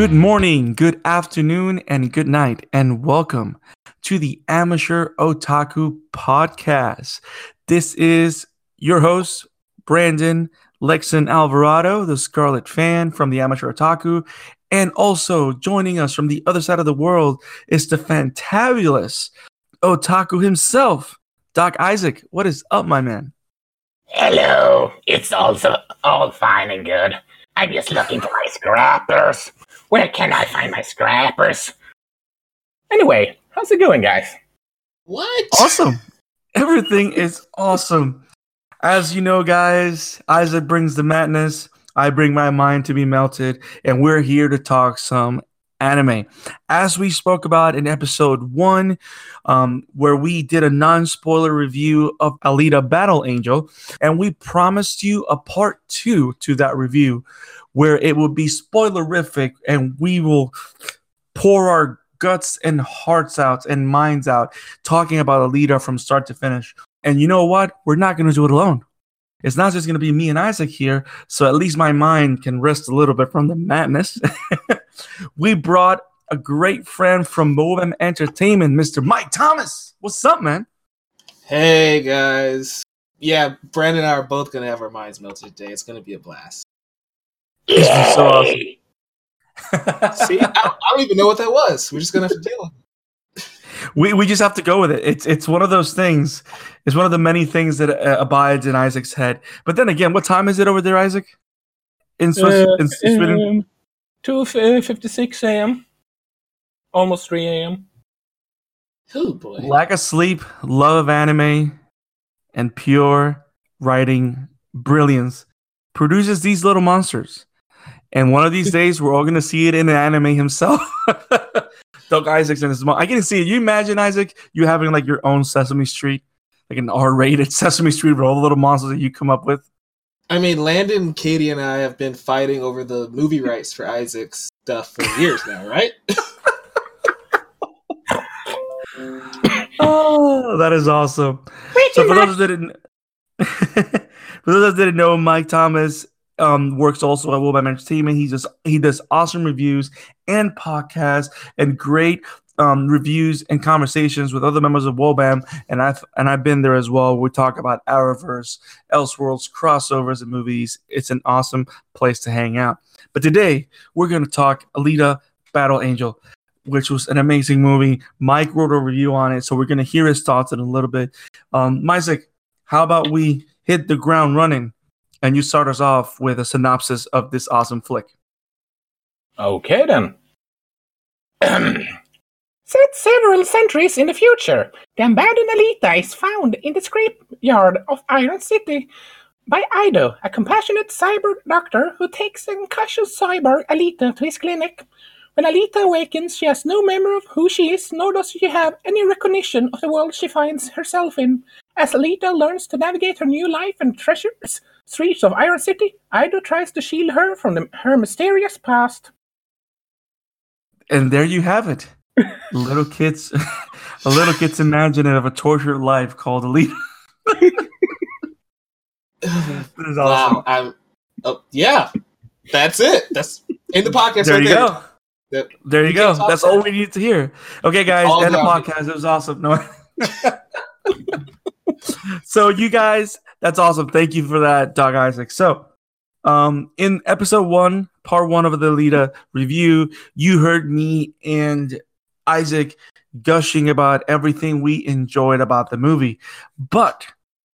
Good morning, good afternoon, and good night, and welcome to the Amateur Otaku Podcast. This is your host, Brandon Lexan Alvarado, the Scarlet fan from the Amateur Otaku. And also joining us from the other side of the world is the fantabulous Otaku himself, Doc Isak. What is up, my man? Hello. It's also all fine and good. I'm just looking for my scrappers. Where can I find my scrappers? Anyway, how's it going, guys? What? Awesome. Everything is awesome. As you know, guys, Isak brings the madness. I bring my mind to be melted, and we're here to talk some anime. As we spoke about in episode one, um, where we did a non spoiler review of Alita Battle Angel, and we promised you a part two to that review where it will be spoilerific and we will pour our guts and hearts out and minds out talking about Alita from start to finish. And you know what? We're not going to do it alone. It's not just going to be me and Isak here, so at least my mind can rest a little bit from the madness. we brought a great friend from Wobam Entertainment, Mr. Mike Thomas. What's up, man? Hey guys. Yeah, Brandon and I are both gonna have our minds melted today. It's gonna be a blast. This is so awesome. See, I, I don't even know what that was. We're just gonna have to deal with it. we we just have to go with it. It's it's one of those things. It's one of the many things that uh, abides in Isak's head. But then again, what time is it over there, Isak? In Swiss, Uh, in Sweden. um, 2.56 a.m. Almost 3 a.m. Oh boy. lack of sleep, love of anime, and pure writing brilliance produces these little monsters. And one of these days, we're all going to see it in the anime himself. Doug Isaacs and his mom. I can see it. You imagine, Isak, you having like your own Sesame Street, like an R rated Sesame Street with all the little monsters that you come up with. I mean, Landon, Katie, and I have been fighting over the movie rights for Isak's stuff for years now, right? Oh, that is awesome. So for those that didn't, for those that didn't know, Mike Thomas um, works also at Wobam Entertainment. He just he does awesome reviews and podcasts and great um, reviews and conversations with other members of Wobam, and I've and I've been there as well. We talk about Arrowverse, Elseworlds, crossovers, and movies. It's an awesome place to hang out. But today we're going to talk Alita: Battle Angel, which was an amazing movie. Mike wrote a review on it, so we're going to hear his thoughts in a little bit. Um, Isak, how about we hit the ground running, and you start us off with a synopsis of this awesome flick? Okay then. Set several centuries in the future, the abandoned Alita is found in the scrapyard of Iron City by Ido, a compassionate cyber doctor who takes the unconscious cyber Alita to his clinic. When Alita awakens, she has no memory of who she is, nor does she have any recognition of the world she finds herself in. As Alita learns to navigate her new life and treasures streets of Iron City, Ido tries to shield her from the, her mysterious past. And there you have it. little kids, a little kid's imagining of a tortured life called Alita. That is awesome. Wow. I'm, oh, yeah, that's it. That's in the podcast. There right you there. go. Yep. There you We go. That's all it. we need to hear. Okay, guys, All end the podcast. It was awesome. No. so you guys, that's awesome. Thank you for that, Doc Isak. So, um, in episode one, part one of the Lita review, you heard me and Isak gushing about everything we enjoyed about the movie, but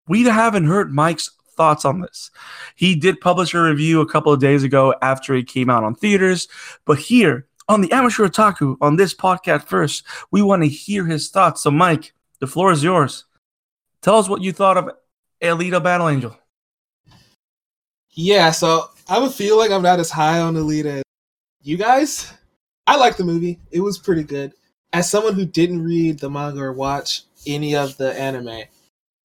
we haven't heard Mike's thoughts on this. He did publish a review a couple of days ago after it came out on theaters, but here on the Amateur Otaku on this podcast first, we want to hear his thoughts. So, Mike, the floor is yours. Tell us what you thought of Alita Battle Angel. Yeah, so I would feel like I'm not as high on Alita as you guys. I like the movie. It was pretty good. As someone who didn't read the manga or watch any of the anime,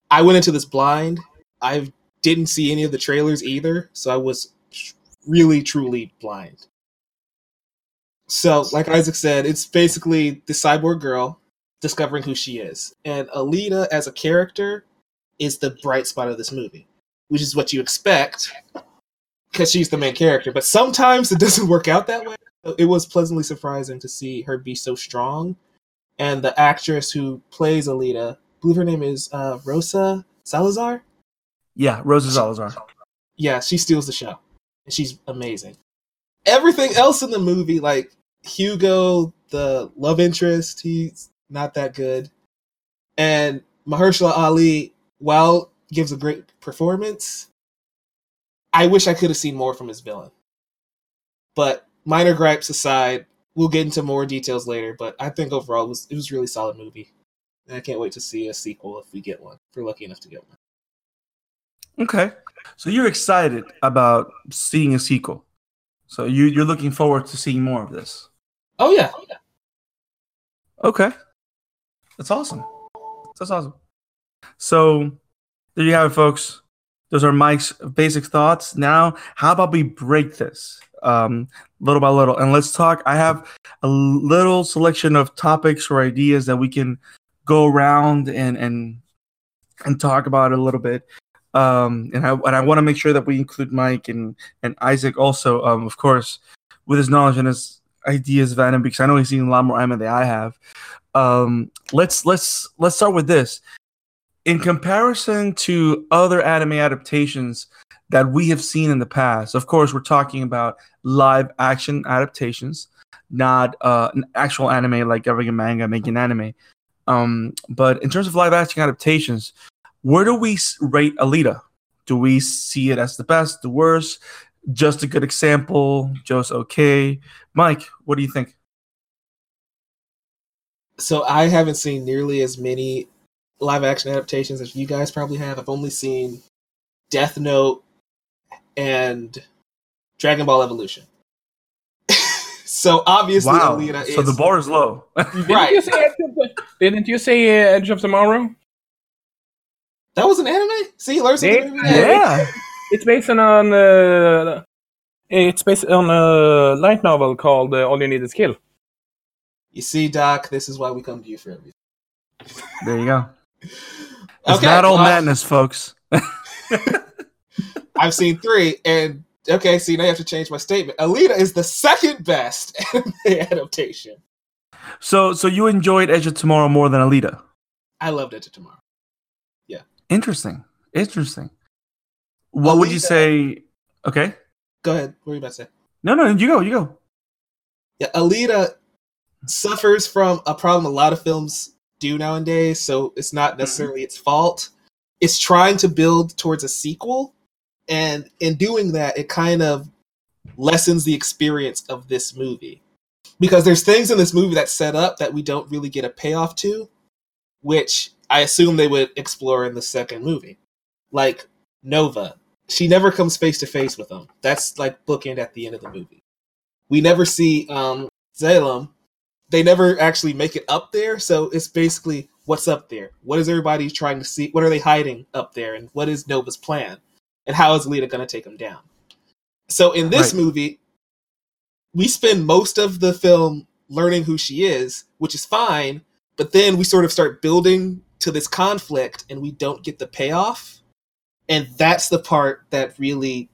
I went into this blind. I didn't see any of the trailers either, so I was really truly blind. So, like Isak said, it's basically the cyborg girl discovering who she is. And Alita as a character is the bright spot of this movie, which is what you expect because she's the main character. But sometimes it doesn't work out that way. it was pleasantly surprising to see her be so strong. And the actress who plays Alita, I believe her name is uh, Rosa Salazar. Yeah, Rosa Salazar. Yeah, she steals the show. And she's amazing. Everything else in the movie, like Hugo, the love interest, he's not that good. And Mahershala Ali, while gives a great performance, I wish I could have seen more from his villain. But minor gripes aside, we'll get into more details later. But I think overall it was it was a really solid movie, and I can't wait to see a sequel if we get one. If we're lucky enough to get one. Okay, so you're excited about seeing a sequel. So you you're looking forward to seeing more of this. Oh yeah, Okay, that's awesome. That's awesome. So there you have it, folks. Those are Mike's basic thoughts. Now, how about we break this um, little by little and let's talk. I have a little selection of topics or ideas that we can go around and and and talk about a little bit. Um, and I and I want to make sure that we include Mike and and Isak also, um, of course, with his knowledge and his ideas of anime because I know he's seen a lot more anime than I have. Um, let's let's let's start with this. In comparison to other anime adaptations that we have seen in the past, of course, we're talking about live action adaptations, not uh, an actual anime like every manga making anime. Um, but in terms of live action adaptations, where do we rate Alita? Do we see it as the best, the worst, just a good example, just okay? Mike, what do you think? So I haven't seen nearly as many live action adaptations as you guys probably have. I've only seen Death Note and Dragon Ball Evolution. so obviously, wow. Alita is So the bar is low. Didn't Right. you say Edge of the, Didn't you say uh, Edge of Tomorrow? that was an anime. See, you learned something. Yeah. every day. yeah. It's based on an, uh, it's based on a light novel called uh, All You Need Is Kill. You see, Doc, this is why we come to you for everything. There you go. It's Okay, not all well, madness, folks. I've seen three, and okay, see, now you have to change my statement. Alita is the second best anime adaptation. So, so you enjoyed Edge of Tomorrow more than Alita? I loved it to tomorrow. Yeah. Interesting. Interesting. What would you say? Okay. Go ahead. What were you about to say? No, no, you go. You go. Yeah, Alita suffers from a problem a lot of films do nowadays, so it's not necessarily its fault. It's trying to build towards a sequel, and in doing that, it kind of lessens the experience of this movie. Because there's things in this movie that set up that we don't really get a payoff to, which I assume they would explore in the second movie. Like Nova. She never comes face to face with him. That's like bookend at the end of the movie. We never see um Zalem. They never actually make it up there, so it's basically what's up there. What is everybody trying to see? What are they hiding up there? And what is Nova's plan? And how is Lita going to take them down? So in this Right. movie, we spend most of the film learning who she is, which is fine, but then we sort of start building to this conflict and we don't get the payoff. And that's the part that really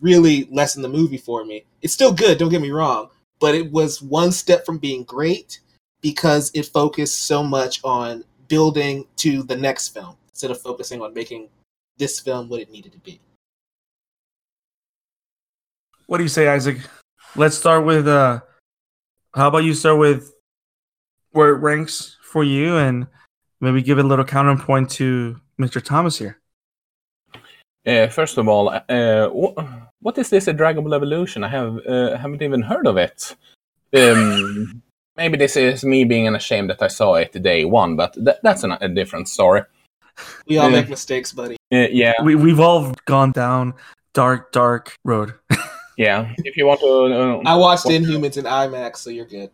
really lessened the movie for me. It's still good, don't get me wrong, but it was one step from being great because it focused so much on building to the next film instead of focusing on making this film what it needed to be. What do you say, Isak? Let's start with. uh How about you start with where it ranks for you, and maybe give a little counterpoint to Mr. Thomas here. Uh, first of all, uh, wh- what is this a Dragon Ball Evolution? I have uh, haven't even heard of it. Um, maybe this is me being ashamed that I saw it day one, but th- that's an, a different story. We all Yeah. make mistakes, buddy. Uh, yeah, We we've all gone down dark, dark road. yeah. If you want to, uh, I watched Inhumans in IMAX, so you're good.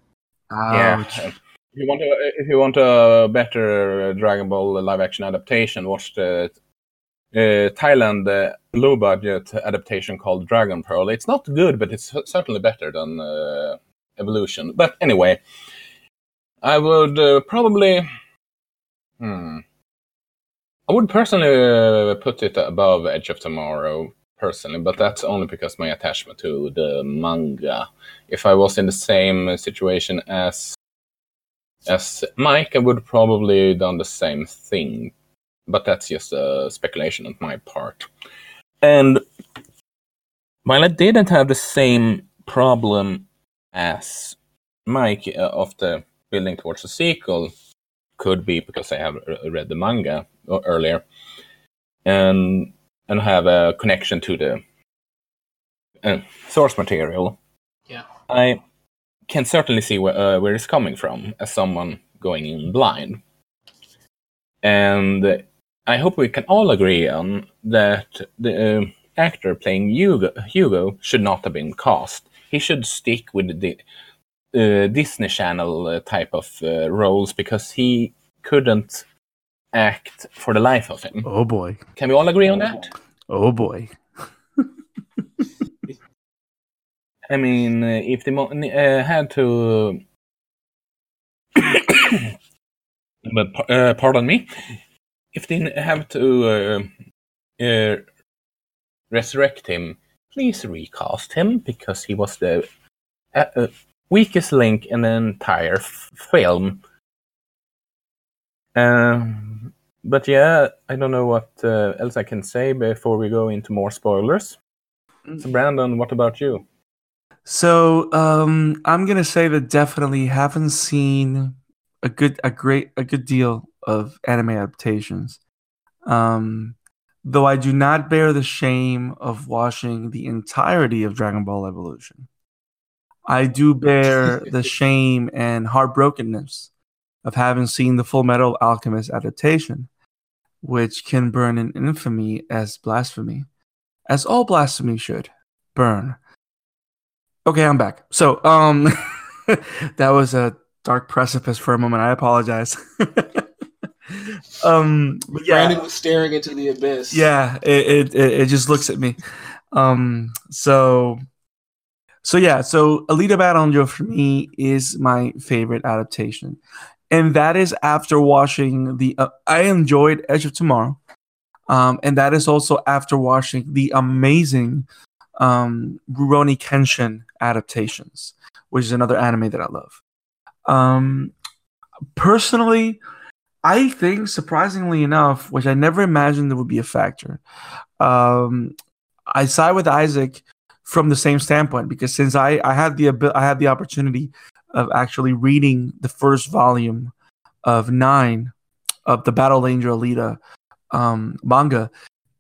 yeah. Ouch. If you want to, if you want a better uh, Dragon Ball live action adaptation, watch the uh, Thailand uh, low budget adaptation called Dragon Pearl. It's not good, but it's certainly better than uh, Evolution. But anyway, I would probably, hmm, I would personally put it above Edge of Tomorrow personally, but that's only because my attachment to the manga. If I was in the same situation as as Mike, I would probably done the same thing, but that's just a speculation on my part. And while I didn't have the same problem as Mike uh, of the building towards the sequel, could be because I have uh, read the manga uh, earlier, and and have a connection to the uh, source material. Yeah. I can certainly see where, uh, where it's coming from as someone going in blind. And I hope we can all agree on that the uh, actor playing Hugo, Hugo should not have been cast. He should stick with the uh, Disney Channel uh, type of uh, roles because he couldn't act for the life of him. Oh boy. Can we all agree on that? Oh boy. I mean, uh, if they mo- uh, had to, but uh, pardon me, if they have to uh, uh, resurrect him, please recast him because he was the uh, uh, weakest link in the entire f- film. Um, but yeah, I don't know what uh, else I can say before we go into more spoilers. So, Brandon, what about you? So um, I'm gonna say that definitely haven't seen a good, a great, a good deal of anime adaptations. Um, though I do not bear the shame of watching the entirety of Dragon Ball Evolution. I do bear the shame and heartbrokenness of having seen the Full Metal Alchemist adaptation, which can burn in infamy as blasphemy, as all blasphemy should burn. Okay, I'm back. So, um, that was a dark precipice for a moment. I apologize. um, yeah, Brandon was staring into the abyss. yeah, it, it it it just looks at me. Um, so, so yeah, so Alita Battle Angel for me is my favorite adaptation, and that is after watching the. Uh, I enjoyed Edge of Tomorrow, um, and that is also after watching the amazing um, Rurouni Kenshin adaptations, which is another anime that I love. Um, personally, I think surprisingly enough, which I never imagined would be a factor, um, I side with Isak from the same standpoint because since I, I had the I had the opportunity of actually reading the first volume of nine of the Battle Angel Alita um, manga,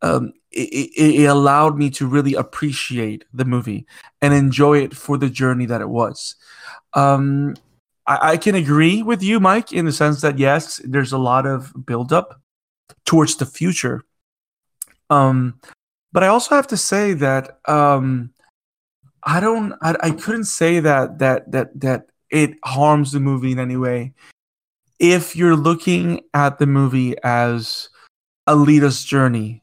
um, it, it, it allowed me to really appreciate the movie and enjoy it for the journey that it was. Um, I, I can agree with you, Mike, in the sense that yes, there's a lot of buildup towards the future. Um, but I also have to say that um, I don't, I, I couldn't say that that that that it harms the movie in any way. If you're looking at the movie as Alita's journey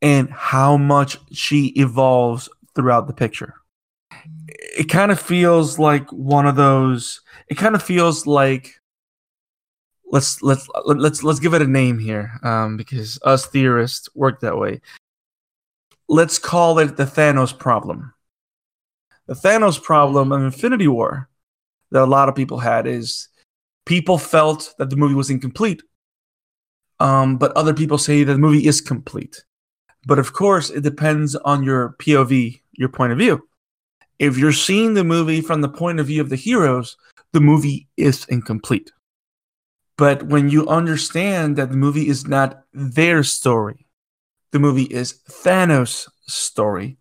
and how much she evolves throughout the picture. It kind of feels like one of those it kind of feels like let's let's let's let's give it a name here um, because us theorists work that way. Let's call it the Thanos problem. The Thanos problem of Infinity War that a lot of people had is people felt that the movie was incomplete, um, but other people say that the movie is complete. But of course, it depends on your POV, your point of view. If you're seeing the movie from the point of view of the heroes, the movie is incomplete. But when you understand that the movie is not their story, the movie is Thanos' story,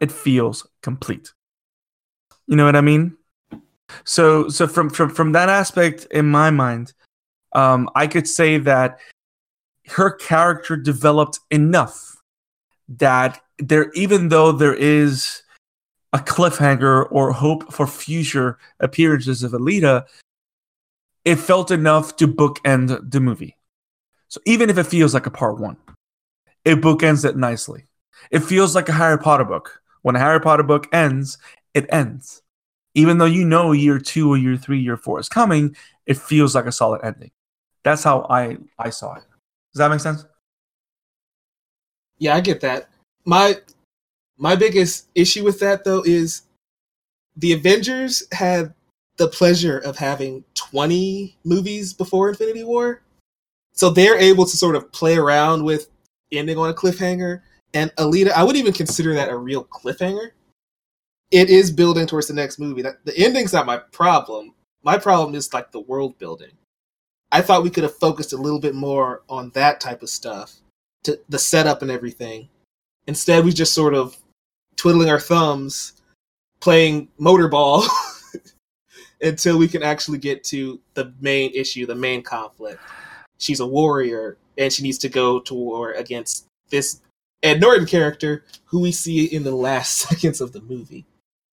it feels complete. You know what I mean? So, so from from from that aspect, in my mind, um, I could say that her character developed enough that there, even though there is a cliffhanger or hope for future appearances of Alita, it felt enough to bookend the movie. So even if it feels like a part one, it bookends it nicely. It feels like a Harry Potter book. When a Harry Potter book ends, it ends. Even though you know year two or year three, year four is coming, it feels like a solid ending. That's how I I saw it. Does that make sense? Yeah, I get that. My My biggest issue with that though is the Avengers had the pleasure of having 20 movies before Infinity War. So they're able to sort of play around with ending on a cliffhanger. And Alita, I wouldn't even consider that a real cliffhanger. It is building towards the next movie. The ending's not my problem. My problem is like the world building. I thought we could have focused a little bit more on that type of stuff, to the setup and everything. Instead, we just sort of twiddling our thumbs, playing motorball until we can actually get to the main issue, the main conflict. She's a warrior and she needs to go to war against this Ed Norton character who we see in the last seconds of the movie.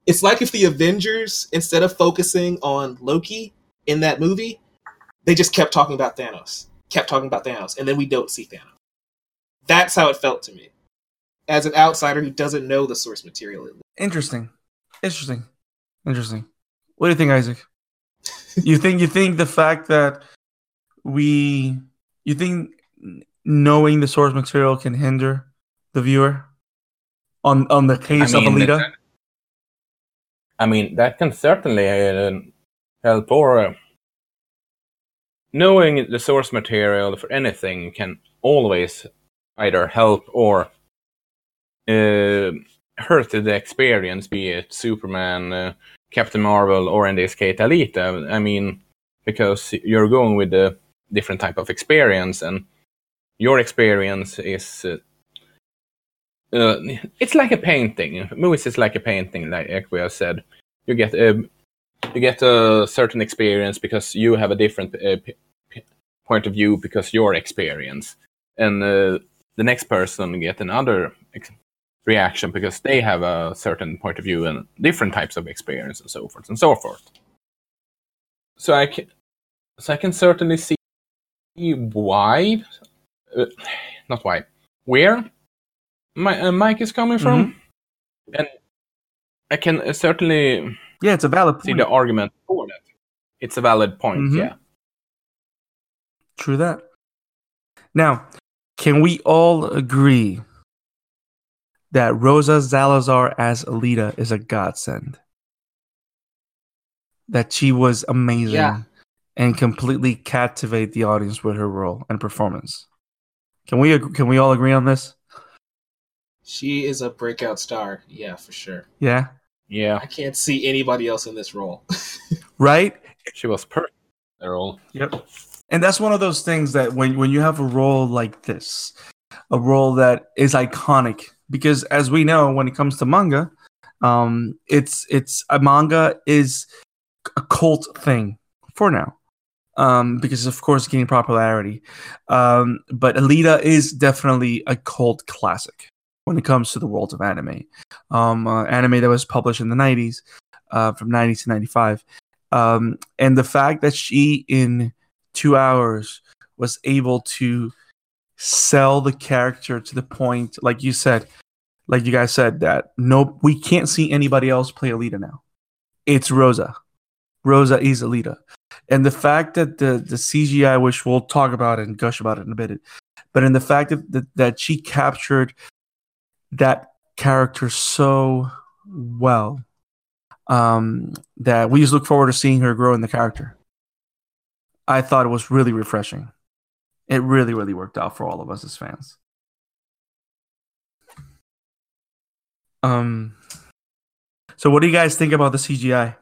It's like if the Avengers, instead of focusing on Loki in that movie, they just kept talking about Thanos, kept talking about Thanos, and then we don't see Thanos. That's how it felt to me, as an outsider who doesn't know the source material. Interesting. Interesting. Interesting. What do you think, Isak? you think you think the fact that we you think knowing the source material can hinder the viewer on on the case of Alita? that- I mean, that can certainly uh, help, or uh, knowing the source material for anything can always either help or uh, hurt the experience, be it Superman, uh, Captain Marvel, or in this case, Alita. I mean, because you're going with a different type of experience, and your experience is. Uh, uh, it's like a painting. Movies is like a painting, like we said. You get a you get a certain experience because you have a different p- p- point of view because your experience, and the next person get another reaction because they have a certain point of view and different types of experience and so forth and so forth. So I can, so I can certainly see why, uh, not why, where my uh, Mike is coming from, and I can uh, certainly Yeah, it's a valid see point. the argument for that. It's a valid point, Mhm. yeah. True that. Now, can we all agree that Rosa Salazar as Alita is a godsend? That she was amazing Yeah. and completely captivate the audience with her role and performance. Can we can we all agree on this? She is a breakout star. Yeah, for sure. Yeah. Yeah, I can't see anybody else in this role. Right? she was perfect. They're all Yep. And that's one of those things that when when you have a role like this, a role that is iconic, because as we know, when it comes to manga, um, it's it's a manga is a cult thing for now, um, because of course gaining popularity. Um, but Alita is definitely a cult classic when it comes to the world of anime. Um, uh, anime that was published in the '90s, uh, from '90 to '95 um, and the fact that she in two hours was able to sell the character to the point like you said like you guys said that no we can't see anybody else play alita now it's rosa rosa is alita and the fact that the the cgi which we'll talk about and gush about it in a bit but in the fact that that, that she captured that character so well um, that we just look forward to seeing her grow in the character. I thought it was really refreshing. It really, really worked out for all of us as fans. Um, so what do you guys think about the CGI?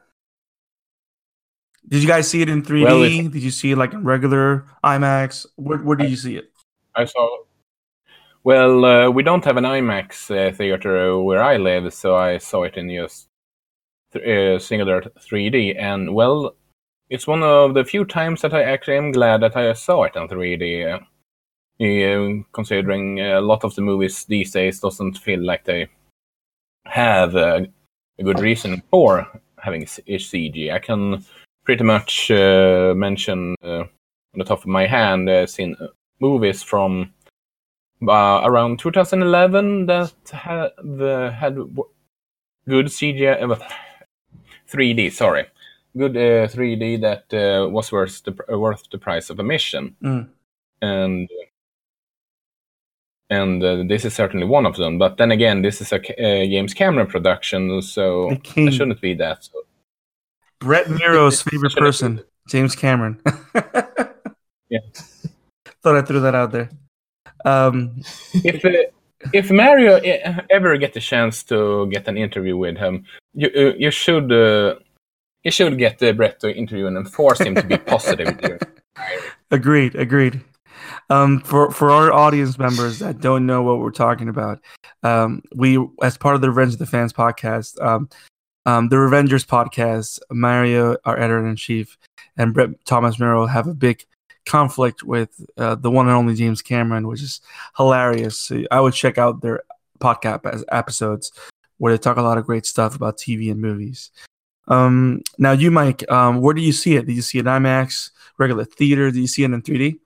Did you guys see it in 3D? Well, if- did you see it like in regular IMAX? Where, where did you see it? I saw. Well, uh, we don't have an IMAX uh, theater where I live, so I saw it in just th- uh, singular 3D. And well, it's one of the few times that I actually am glad that I saw it on 3D. Uh, uh, considering a lot of the movies these days doesn't feel like they have a good reason for having CG. I can pretty much uh, mention uh, on the top of my hand uh, seen uh, movies from uh, around 2011 that had uh, had good uh, 3D. Sorry, good uh, 3D that uh, was worth the pr- uh, worth the price of admission. Mm. And and uh, this is certainly one of them. But then again, this is a uh, James Cameron production, so it shouldn't be that. So, Brett Nero's favorite person, James Cameron. Yeah. Thought I threw that out there. Um, if uh, if Mario uh, ever get the chance to get an interview with him, you uh, you should uh, you should get uh, Brett to interview him and force him to be positive. agreed, agreed. Um, for for our audience members that don't know what we're talking about, um, we as part of the Revenge of the Fans podcast, um, um, the Revengers podcast, Mario, our editor in chief, and Brett Thomas Mero have a big conflict with uh, the one and only James Cameron, which is hilarious. So I would check out their podcast as- episodes where they talk a lot of great stuff about TV and movies. Um, now, you, Mike, um, where do you see it? Did you see it in IMAX, regular theater? Did you see it in 3D?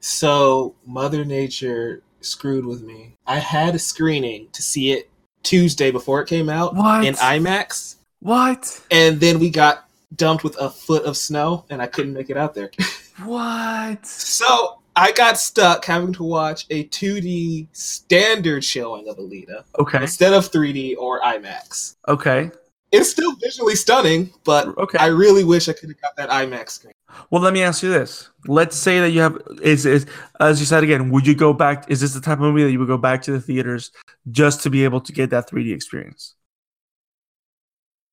So Mother Nature screwed with me. I had a screening to see it Tuesday before it came out What? in IMAX, What? and then we got dumped with a foot of snow, and I couldn't make it out there. What? so I got stuck having to watch a 2D standard showing of Alita Okay. instead of 3D or IMAX. Okay. It's still visually stunning, but Okay. I really wish I could have got that IMAX screen. Well, let me ask you this. Let's say that you have is is as you said again. Would you go back? Is this the type of movie that you would go back to the theaters just to be able to get that 3D experience?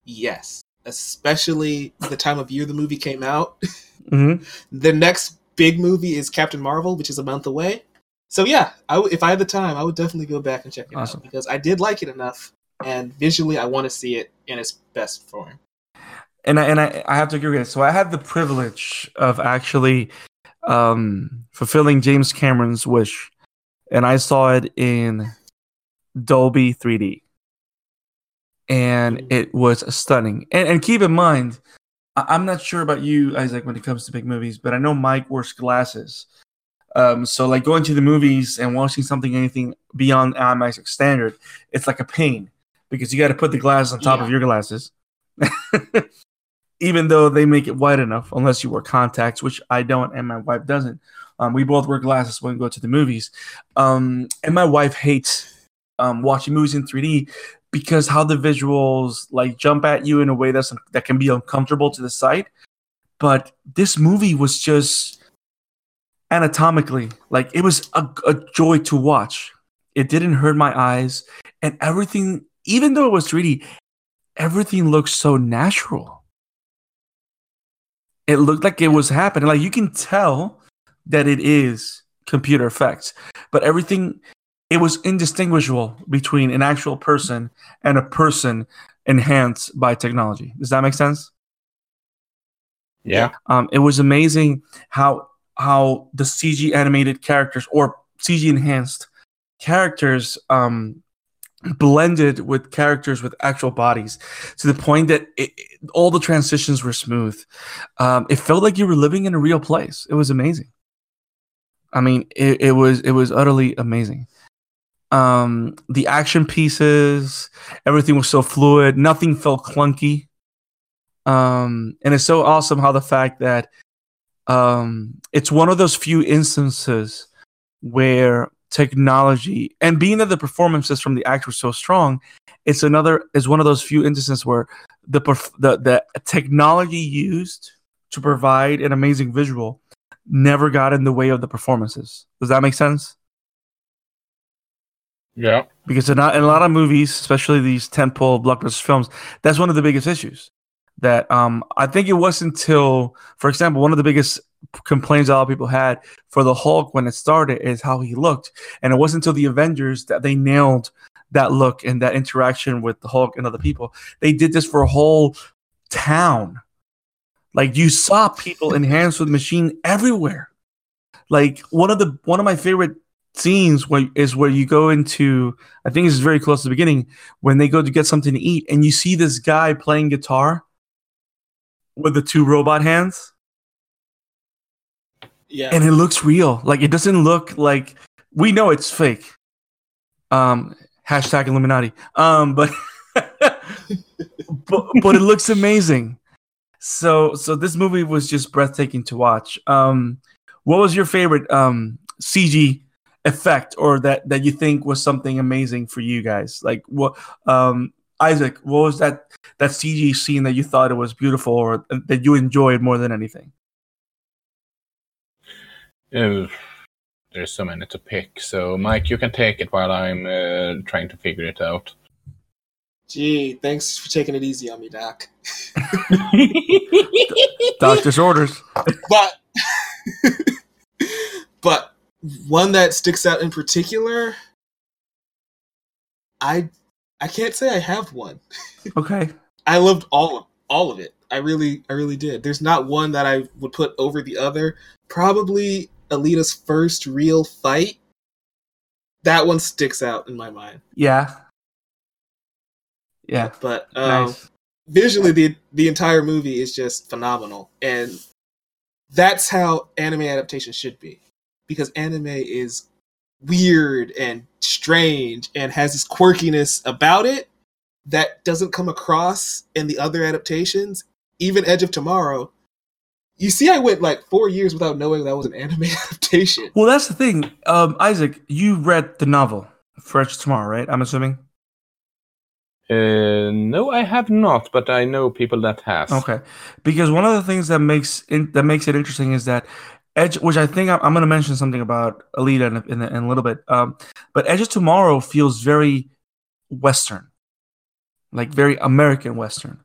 Yes, especially the time of year the movie came out. Mm-hmm. the next big movie is Captain Marvel, which is a month away. So yeah, I w- if I had the time, I would definitely go back and check it Awesome. out because I did like it enough, and visually, I want to see it in its best form. and I, and I, I have to agree with it. So I had the privilege of actually um, fulfilling James Cameron's wish, and I saw it in Dolby 3D, and it was stunning. And, and keep in mind, I, I'm not sure about you, Isak, when it comes to big movies, but I know Mike wears glasses. Um, so like going to the movies and watching something anything beyond IMAX standard, it's like a pain because you got to put the glasses on top Yeah. of your glasses. even though they make it wide enough, unless you wear contacts, which I don't, and my wife doesn't. Um, we both wear glasses when we go to the movies, um, and my wife hates um, watching movies in 3D because how the visuals like jump at you in a way that's that can be uncomfortable to the sight. But this movie was just anatomically like it was a, a joy to watch. It didn't hurt my eyes, and everything, even though it was 3D, everything looked so natural it looked like it was happening. Like you can tell that it is computer effects, but everything it was indistinguishable between an actual person and a person enhanced by technology. Does that make sense? yeah, Um, it was amazing how how the CG animated characters or CG enhanced characters um, blended with characters with actual bodies to the point that it, it- all the transitions were smooth. Um, it felt like you were living in a real place. It was amazing. I mean, it, it was it was utterly amazing. Um, the action pieces, everything was so fluid. Nothing felt clunky. Um, and it's so awesome how the fact that um, it's one of those few instances where technology and being that the performances from the actors so strong, it's another is one of those few instances where the perf- the the technology used to provide an amazing visual never got in the way of the performances. Does that make sense? Yeah. because in a, in a lot of movies, especially these tentpole blockbuster films, that's one of the biggest issues. That um, I think it wasn't until, for example, one of the biggest complaints a lot of people had for the Hulk when it started is how he looked, and it wasn't until the Avengers that they nailed that look and that interaction with the Hulk and other people. They did this for a whole town. Like you saw people enhanced with machine everywhere. Like one of the one of my favorite scenes where is where you go into I think it's very close to the beginning when they go to get something to eat and you see this guy playing guitar with the two robot hands Yeah, and it looks real. Like it doesn't look like we know it's fake. Um hashtag Illuminati. Um but but but it looks amazing. So so this movie was just breathtaking to watch. Um what was your favorite um CG effect or that that you think was something amazing for you guys? Like what um Isak, what was that that CG scene that you thought it was beautiful or that you enjoyed more than anything? Uh, there's so many to pick. So, Mike, you can take it while I'm uh, trying to figure it out. Gee, thanks for taking it easy on me, Doc. Doctor's orders. But but one that sticks out in particular, I I can't say I have one. Okay. I loved all of all of it. I really I really did. There's not one that I would put over the other. Probably Alita's first real fight. That one sticks out in my mind. Yeah. Yeah. But um, nice. visually the the entire movie is just phenomenal and that's how anime adaptation should be because anime is weird and strange and has this quirkiness about it that doesn't come across in the other adaptations even edge of tomorrow you see i went like four years without knowing that was an anime adaptation Well, that's the thing. Um, Isak, you read the novel Fresh Tomorrow, right? I'm assuming. Uh, no, I have not, but I know people that have. Okay, because one of the things that makes in, that makes it interesting is that Edge, which I think I'm, I'm going to mention something about Alita in a, in in a little bit. Um, but Edge of Tomorrow feels very Western, like very American Western,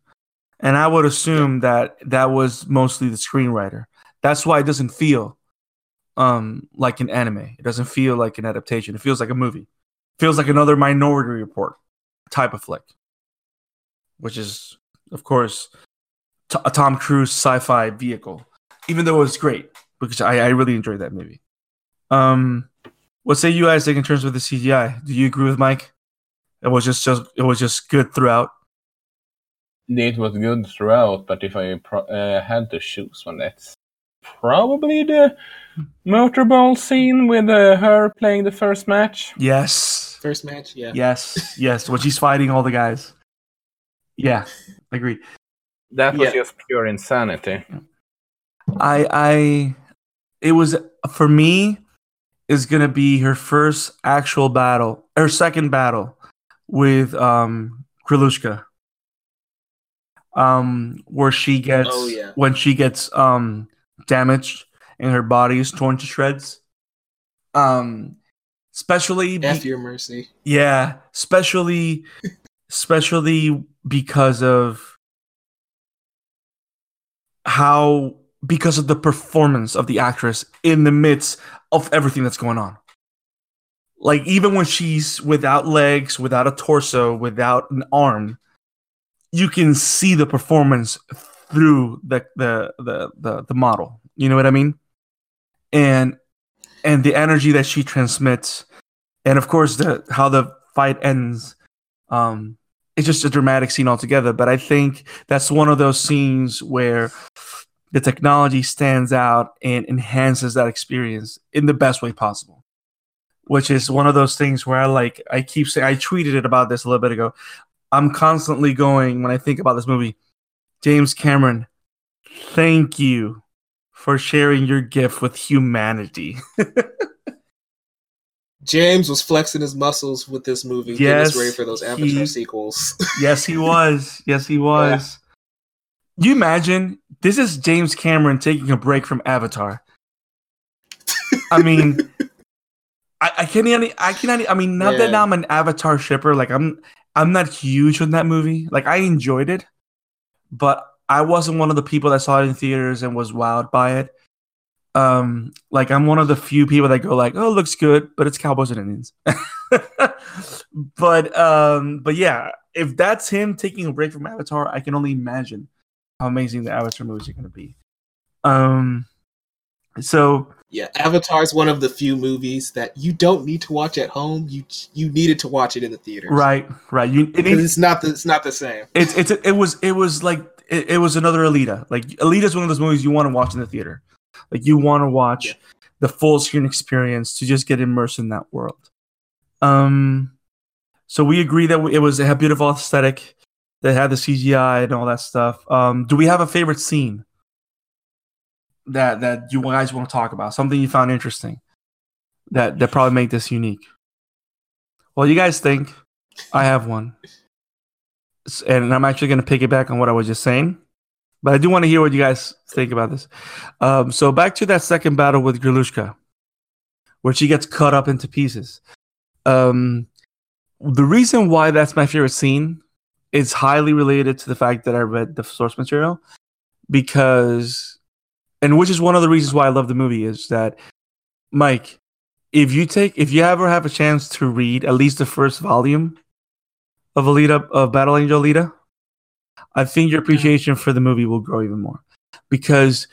and I would assume that that was mostly the screenwriter. That's why it doesn't feel um like an anime. It doesn't feel like an adaptation. It feels like a movie. It feels like another Minority Report type of flick, which is, of course, t- a Tom Cruise sci-fi vehicle. Even though it was great, because I, I really enjoyed that movie. Um, what say you guys think in terms of the CGI? Do you agree with Mike? It was just, just it was just good throughout. It was good throughout, but if I pro- uh, had to choose one, that's probably the motorball scene with uh, her playing the first match. Yes, first match yeah yes, yes. When she's fighting all the guys. Yeah, agreed. That was Yeah. just pure insanity. I I it was for me is gonna be her first actual battle, her second battle with um Grewishka. Um where she gets Oh, yeah. when she gets um damaged and her body is torn to shreds. Um especially be- f your mercy yeah, especially especially because of how because of the performance of the actress in the midst of everything that's going on. Like even when she's without legs, without a torso, without an arm, you can see the performance through the the the the, the model. You know what I mean? And and the energy that she transmits and of course the how the fight ends um it's just a dramatic scene altogether but i think that's one of those scenes where the technology stands out and enhances that experience in the best way possible which is one of those things where i like i keep saying i tweeted it about this a little bit ago i'm constantly going when i think about this movie james cameron thank you for sharing your gift with humanity james was flexing his muscles with this movie Yes, ready for those avatar he- sequels Yes, he was. Yes, he was. You imagine this is James Cameron taking a break from Avatar. I mean, I, I can't. Even, I cannot. I mean, not that Yeah. now I'm an Avatar shipper. Like I'm. I'm not huge on that movie. Like I enjoyed it, but I wasn't one of the people that saw it in theaters and was wowed by it. Um, like I'm one of the few people that go like, "Oh, it looks good," but it's Cowboys and Indians. but um, but yeah, if that's him taking a break from Avatar, I can only imagine how amazing the Avatar movies are going to be. Um, so Yeah, Avatar is one of the few movies that you don't need to watch at home. You you needed to watch it in the theater. right, right, you it, it's not the, it's not the same. it's it's it was it was like it, it was another Alita. Like Alita is one of those movies you want to watch in the theater. Like you want to watch Yeah. the full screen experience to just get immersed in that world. Um, so we agree that it was had beautiful aesthetic, that had the CGI and all that stuff. Um, do we have a favorite scene that that you guys want to talk about? Something you found interesting that that probably make this unique. Well, you guys think I have one, and I'm actually going to piggyback on what I was just saying, but I do want to hear what you guys think about this. Um, so back to that second battle with Grewishka, where she gets cut up into pieces. Um, the reason why that's my favorite scene is highly related to the fact that I read the source material, because, and which is one of the reasons why I love the movie is that Mike, if you take if you ever have a chance to read at least the first volume of Alita of Battle Angel Alita, I think your appreciation for the movie will grow even more. Because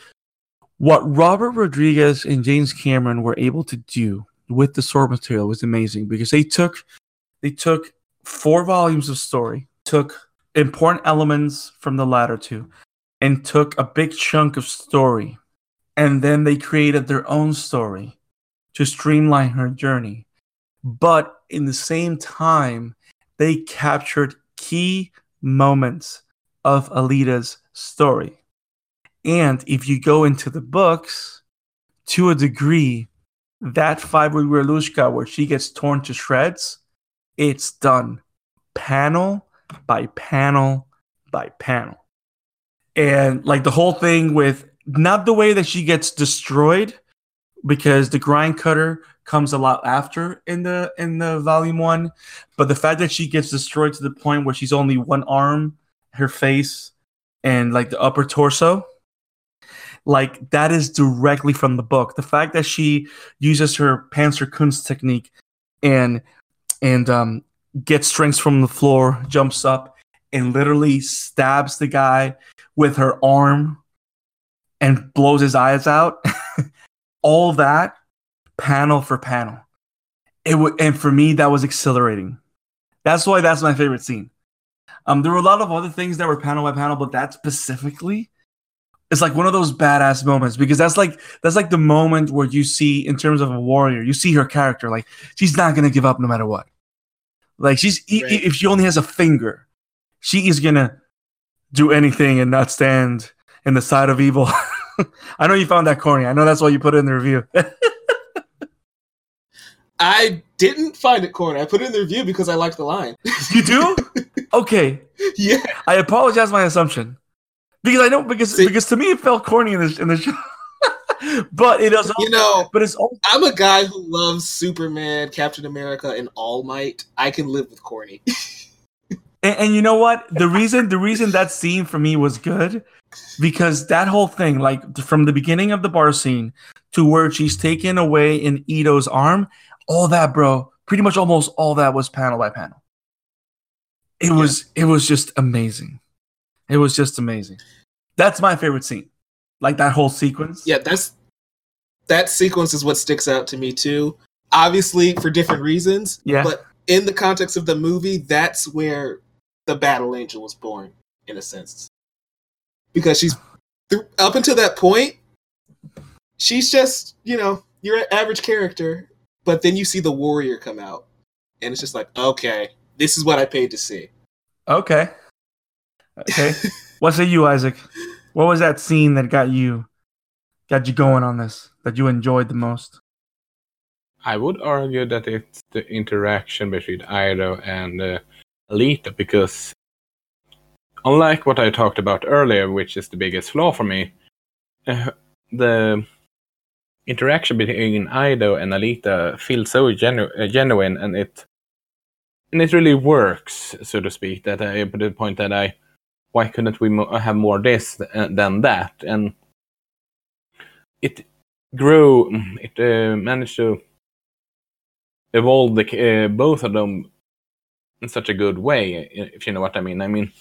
what Robert Rodriguez and James Cameron were able to do with the source material was amazing because they took they took four volumes of story, took important elements from the latter two, and took a big chunk of story, and then they created their own story to streamline her journey. But in the same time, they captured key moments of Alita's story. And if you go into the books, to a degree, that fight with Grewishka where she gets torn to shreds, it's done panel by panel by panel. And like the whole thing with not the way that she gets destroyed, because the grind cutter comes a lot after in the in the volume one but the fact that she gets destroyed to the point where she's only one arm her face and like the upper torso like that is directly from the book the fact that she uses her panzer kunst technique and and um gets strength from the floor jumps up and literally stabs the guy with her arm and blows his eyes out all that panel for panel. It would, and for me, that was exhilarating. That's why that's my favorite scene. Um, there were a lot of other things that were panel by panel, but that specifically is like one of those badass moments because that's like that's like the moment where you see, in terms of a warrior, you see her character like she's not gonna give up no matter what. Like she's e- Right. if she only has a finger, she is gonna do anything and not stand in the side of evil. I know you found that corny. I know that's why you put it in the review. I didn't find it corny. I put it in the review because I liked the line. you do? Okay. yeah. I apologize my assumption. Because I know because See- because to me it felt corny in the in the show. but it is You know, but it's also I'm a guy who loves Superman, Captain America, and All Might. I can live with corny. and, and you know what? The reason the reason that scene for me was good because that whole thing, like from the beginning of the bar scene to where she's taken away in Ido's arm, all that, bro, pretty much almost all that was panel by panel. It was it was just amazing. It was just amazing. That's my favorite scene. Like that whole sequence. yeah, that's that sequence is what sticks out to me too. Obviously, for different reasons. Yeah. But in the context of the movie, that's where the Battle Angel was born, in a sense. Because she's up until that point, she's just you know your average character, but then you see the warrior come out, and it's just like, okay, this is what I paid to see. Okay. Okay. what say you, Isak? What was that scene that got you got you going on this? That you enjoyed the most? I would argue that it's the interaction between Ido and uh, Alita because, unlike what I talked about earlier, which is the biggest flaw for me, uh, the interaction between Ido and Alita feels so genu- uh, genuine and it and it really works, so to speak. That I the point that I why couldn't we mo- have more this th- than that and it grew it uh, managed to evolve the, uh, both of them in such a good way, if you know what I mean. I mean,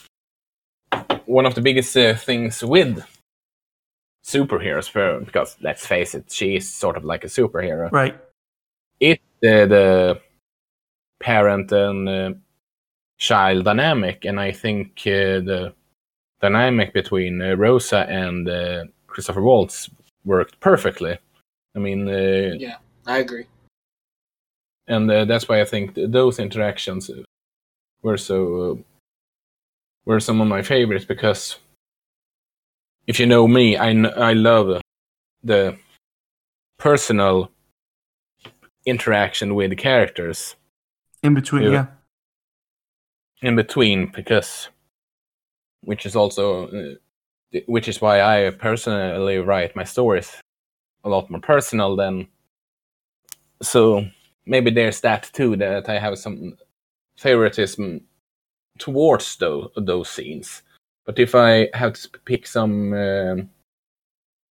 one of the biggest uh, things with superheroes, for, because let's face it, she is sort of like a superhero. Right. It uh, the parent and uh, child dynamic, and I think uh, the dynamic between uh, Rosa and uh, Christopher Waltz worked perfectly. I mean, uh, Yeah, I agree. and uh, that's why I think th- those interactions were so uh, were some of my favorites because if you know me, I I love the personal interaction with the characters In between, Yeah. yeah. In between because which is also uh, which is why I personally write my stories a lot more personal than so maybe there's that too that I have some favoritism towards those those scenes. But if I have to pick some um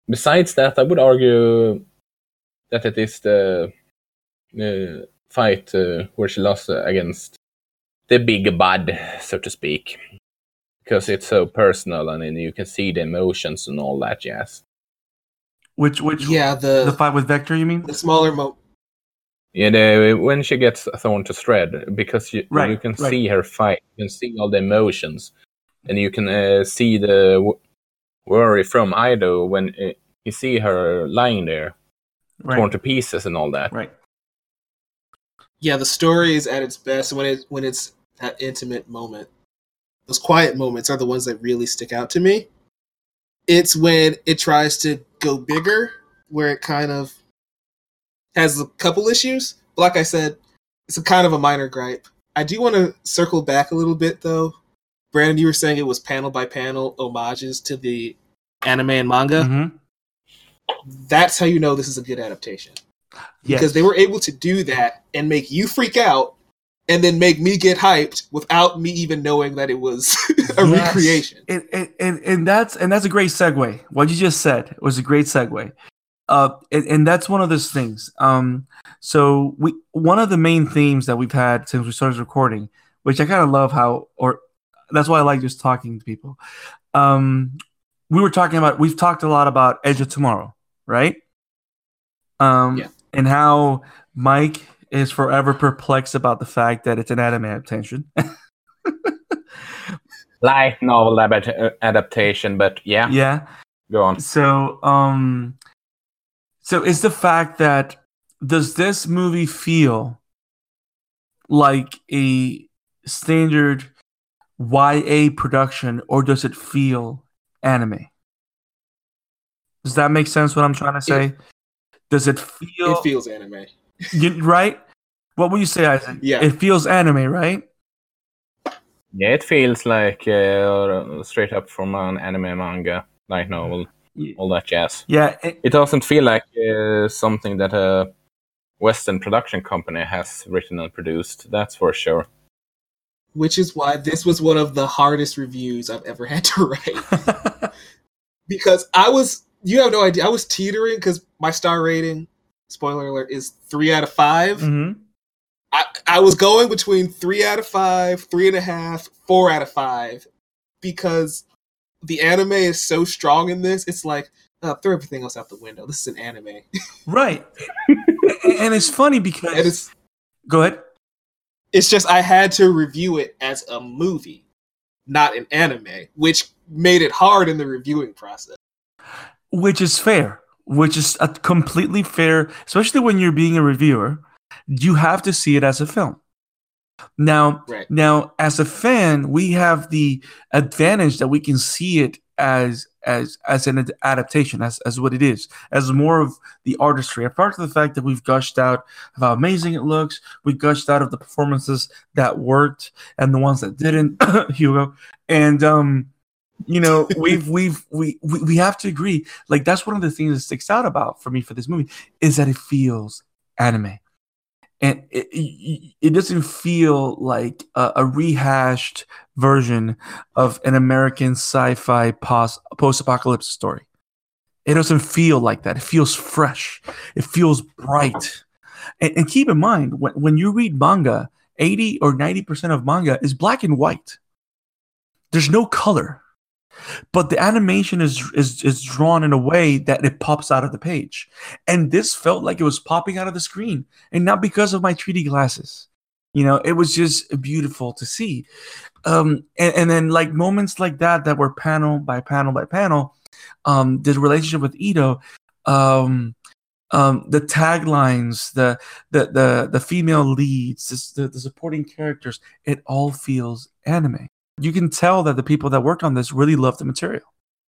besides that I would argue that it is the the fight uh, where she lost uh, against the big bad, so to speak, because it's so personal and then you can see the emotions and all that jazz. Which which Yeah, the the fight with Vector, you mean? the smaller mo. Yeah, the, when she gets thrown to shred, because you Right, you can right. see her fight, you can see all the emotions, and you can uh, see the w- worry from Ido when uh, you see her lying there, torn to pieces and all that. Right. Yeah, the story is at its best when it when it's that intimate moment. Those quiet moments are the ones that really stick out to me. It's when it tries to go bigger, where it kind of has a couple issues. But like I said, it's a kind of a minor gripe. I do want to circle back a little bit though. Brandon, you were saying it was panel by panel homages to the anime and manga. Mhm. That's how you know this is a good adaptation. Yes. because they were able to do that and make you freak out and then make me get hyped without me even knowing that it was a Yes. recreation. and, and, and, that's and that's a great segue. What you just said was a great segue. Uh, and, and that's one of those things. Um, so we one of the main themes that we've had since we started recording, which I kind of love how, or that's why I like just talking to people. Um, we were talking about we've talked a lot about Edge of Tomorrow, right? Um, Yeah. and how Mike is forever perplexed about the fact that it's an anime adaptation. Light novel uh, adaptation, but yeah, yeah. go on. So, um, so is the fact that does this movie feel like a standard YA production, or does it feel anime? Does that make sense? What I'm trying to say? Does it feel, It feels anime. You- right? What would you say, Isak? Yeah. it feels anime, right? Yeah, it feels like uh, straight up from an anime manga, light novel, Yeah. all that jazz. Yeah, it- It doesn't feel like uh, something that a Western production company has written and produced. That's for sure. Which is why this was one of the hardest reviews I've ever had to write. because I was, you have no idea, I was teetering because my star rating, spoiler alert, is three out of 5 Mhm. I, I was going between three out of five, three and a half, four out of five, because the anime is so strong in this. It's like uh, throw everything else out the window. This is an anime, right. and and it's funny because and it's go ahead. it's just I had to review it as a movie, not an anime, which made it hard in the reviewing process. which is fair which is a completely fair especially when you're being a reviewer you have to see it as a film. Now Right. now as a fan we have the advantage that we can see it as as as an ad- adaptation as as what it is as more of the artistry. Apart from the fact that we've gushed out of how amazing it looks we gushed out of the performances that worked and the ones that didn't hugo. And um you know we've we've we, we we have to agree. Like that's one of the things that sticks out about for me for this movie is that it feels anime. And it, it, it doesn't feel like a, a rehashed version of an american sci-fi post, post-apocalypse story. It doesn't feel like that. It feels fresh. It feels bright. And, and keep in mind when, when you read manga 80 or 90% of manga is black and white. There's no color but the animation is is is drawn in a way that it pops out of the page. And this felt like it was popping out of the screen. And not because of my 3d glasses. You know it was just beautiful to see. Um and, and then like moments like that that were panel by panel by panel um the relationship with Ido um um the taglines the the the, the female leads the, the supporting characters it all feels anime you can tell that the people that worked on this really love the material.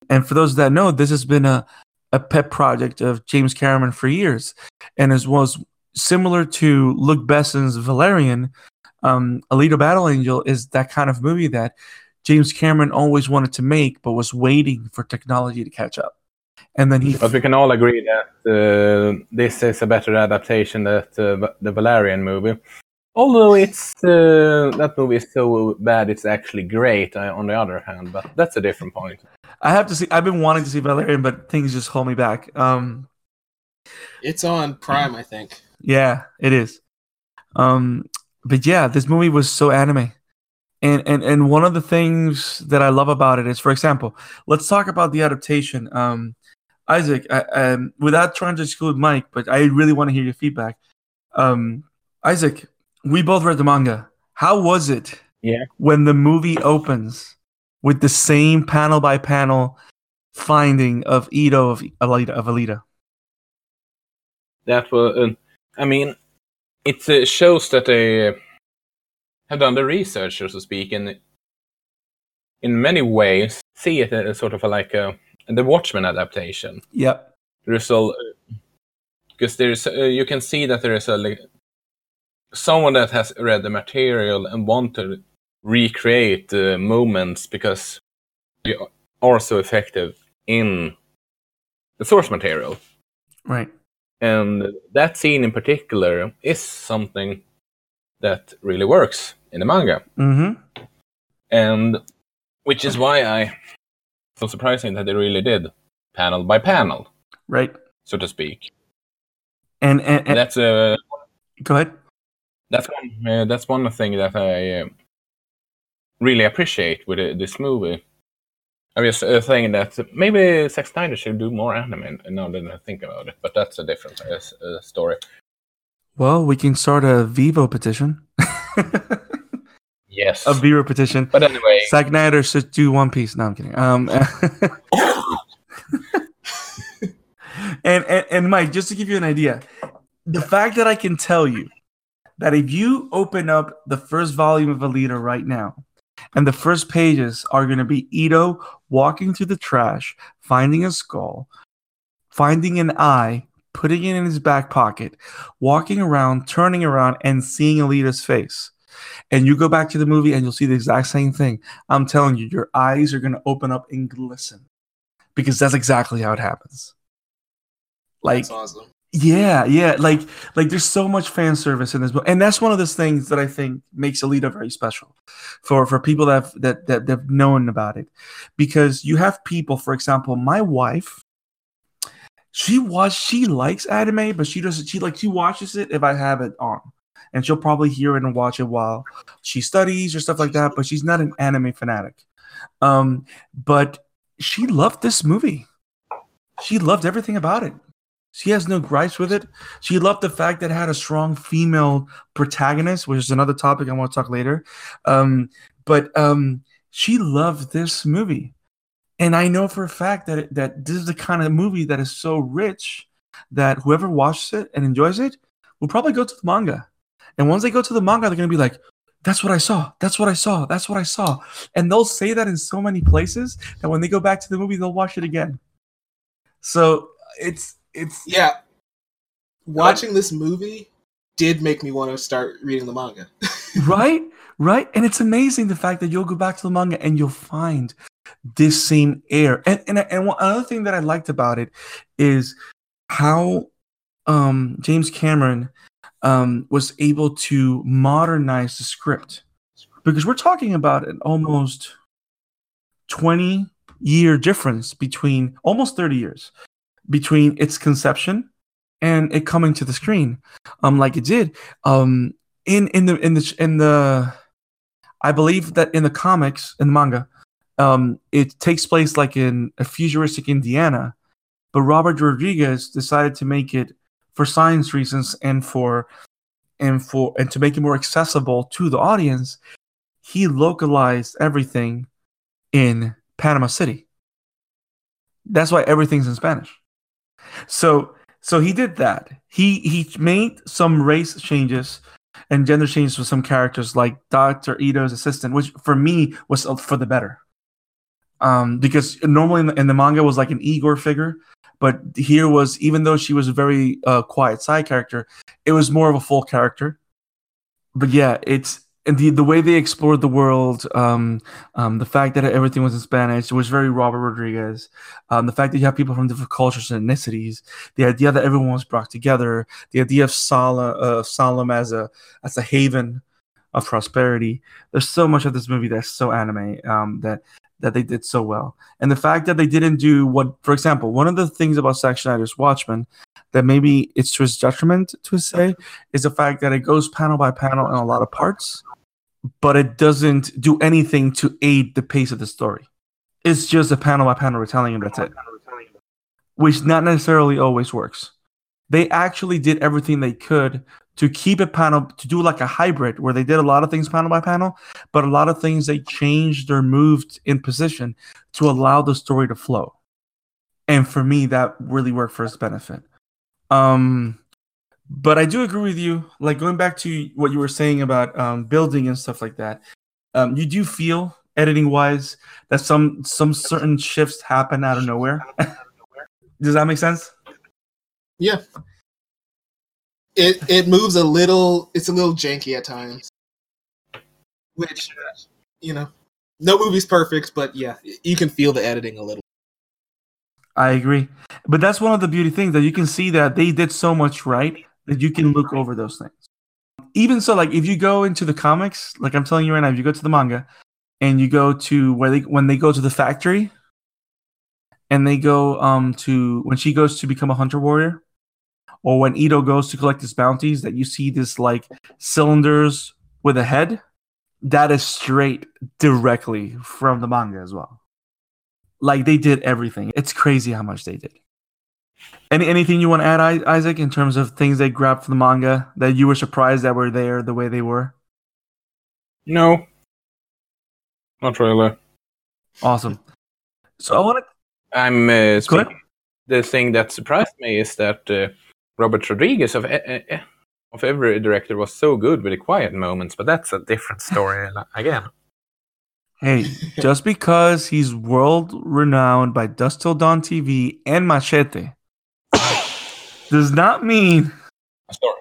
And for those that know, this has been a, a pet project of James Cameron for years. And as well as similar to Luc Besson's Valerian, um, Alita Battle Angel is that kind of movie that James Cameron always wanted to make, but was waiting for technology to catch up. And then he, But we can all agree that uh, this is a better adaptation than uh, the Valerian movie. Although it's uh, that movie is so bad, it's actually great. Uh, on the other hand, but that's a different point. I have to see. I've been wanting to see Valerian, but things just hold me back. Um, It's on Prime, I think. Yeah, it is. Um, but yeah, this movie was so anime. And, and and one of the things that I love about it is, for example, let's talk about the adaptation. Um, Isak, I, um, without trying to exclude Mike, but I really want to hear your feedback. Um, Isak, we both read the manga. How was it? Yeah. When the movie opens with the same panel by panel finding of Ido of Alita of Alita. That was, uh, I mean, it uh, shows that they uh, have done the research, so to speak, and in many ways see it as sort of a, like a, the Watchmen adaptation. Yep. There's all because there's uh, you can see that there is a like, someone that has read the material and want to recreate the moments because they are so effective in the source material. Right. And that scene in particular is something that really works in the manga. Mm-hmm. And which is why I so surprising that they really did panel by panel, Right. so to speak. And and, and that's a go ahead. That's one uh, that's one thing that I uh, really appreciate with uh, this movie. I was uh, saying that maybe Zack Snyder should do more anime now that I think about it, but that's a different uh, uh, story. Well, we can start a Vivo petition. Yes, a Vivo petition. but anyway, Zack Snyder should do One Piece. No, I'm kidding. Um, and, and and Mike, just to give you an idea, the fact that I can tell you that if you open up the first volume of Alita right now, and the first pages are going to be Ido walking through the trash, finding a skull, finding an eye, putting it in his back pocket, walking around, turning around, and seeing Alita's face. And you go back to the movie and you'll see the exact same thing. I'm telling you, your eyes are going to open up and glisten because that's exactly how it happens. Like, That's awesome. Yeah, yeah, like like there's so much fan service in this book, and that's one of those things that I think makes Alita very special for for people that have, that that have known about it, because you have people, for example, my wife. She watch she likes anime, but she doesn't. She like she watches it if I have it on, and she'll probably hear it and watch it while she studies or stuff like that. But she's not an anime fanatic. Um, but she loved this movie. She loved everything about it. She has no gripes with it. She loved the fact that it had a strong female protagonist, which is another topic I want to talk later. Um, but um, she loved this movie, and I know for a fact that it, that this is the kind of movie that is so rich that whoever watches it and enjoys it will probably go to the manga. And once they go to the manga, they're gonna be like, "That's what I saw. That's what I saw. That's what I saw." And they'll say that in so many places that when they go back to the movie, they'll watch it again. So it's it's Yeah. Watching this movie did make me want to start reading the manga. right right and it's amazing the fact that you'll go back to the manga and you'll find this same air and and, and one, another thing that i liked about it is how um james cameron um was able to modernize the script because we're talking about an almost 20 year difference between almost 30 years between its conception and it coming to the screen um like it did um in in the in the in the I believe that in the comics in the manga, um, it takes place like in a futuristic Indiana, but Robert Rodriguez decided to make it for science reasons and for and for and to make it more accessible to the audience. He localized everything in Panama City. That's why everything's in Spanish. So so he did that. He he made some race changes and gender changes for some characters like Dr. Ido's assistant, which for me was for the better. Um, because normally in the, in the manga was like an Igor figure, But here was even though she was a very uh, quiet side character, it was more of a full character. But yeah, it's and the the way they explored the world, um, um, the fact that everything was in Spanish, it was very Robert Rodriguez. Um, the fact that you have people from different cultures and ethnicities, the idea that everyone was brought together, the idea of Zalem, uh, as a as a haven of prosperity. There's so much of this movie that's so anime um, that that they did so well, and the fact that they didn't do what, for example, one of the things about Zack Snyder's Watchmen that maybe it's to his detriment to say is the fact that it goes panel by panel in a lot of parts but it doesn't do anything to aid the pace of the story. It's just a panel by panel retelling, and that's it. Which not necessarily always works. They actually did everything they could to keep it panel to do like a hybrid where they did a lot of things panel by panel, but a lot of things they changed or moved in position to allow the story to flow. And for me, that really worked for its benefit. Um, but I do agree with you. Like going back to what you were saying about um, building and stuff like that, um, you do feel editing wise that some some certain shifts happen out of nowhere. Does that make sense? Yeah. It it moves a little. It's a little janky at times, which you know, no movie's perfect, but yeah, you can feel the editing a little. I agree, but that's one of the beauty things that you can see that they did so much right that you can look over those things. Even so, like if you go into the comics, like I'm telling you right now, if you go to the manga and you go to where they when they go to the factory and they go um to when she goes to become a hunter warrior, or when Ido goes to collect his bounties, that you see this like cylinders with a head, that is straight directly from the manga as well. Like they did everything. It's crazy how much they did. Any anything you want to add, Isak, in terms of things they grabbed from the manga that you were surprised that were there the way they were? No, not really. Awesome. So I want to. I'm uh, speaking, the thing that surprised me is that uh, Robert Rodriguez of uh, of every director was so good with the quiet moments, but that's a different story again. Hey, just because he's world renowned by Dusk Till Dawn TV and Machete does not mean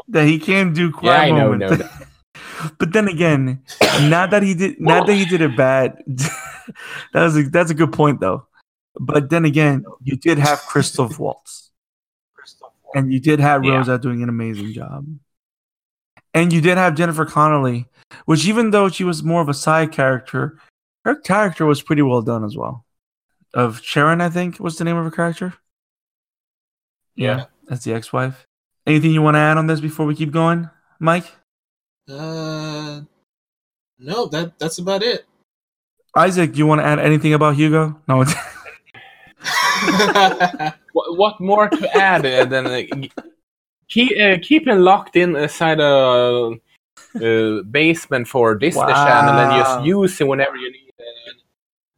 that he can't do quiet yeah, I know, but then again, not that he did, not that he did it bad. that was a, that's a good point though. But then again, you did have Christoph Waltz, and you did have Rosa yeah. doing an amazing job, and you did have Jennifer Connelly, which even though she was more of a side character, her character was pretty well done as well. Of Sharon, I think was the name of her character. Yeah. yeah. That's the ex-wife. Anything you want to add on this before we keep going, Mike? Uh, no. That that's about it. Isak, do you want to add anything about Hugo? No. what, what, more to add uh, than uh, keep uh, keep him locked in inside a uh, basement for Disney wow. Channel and just use him whenever you need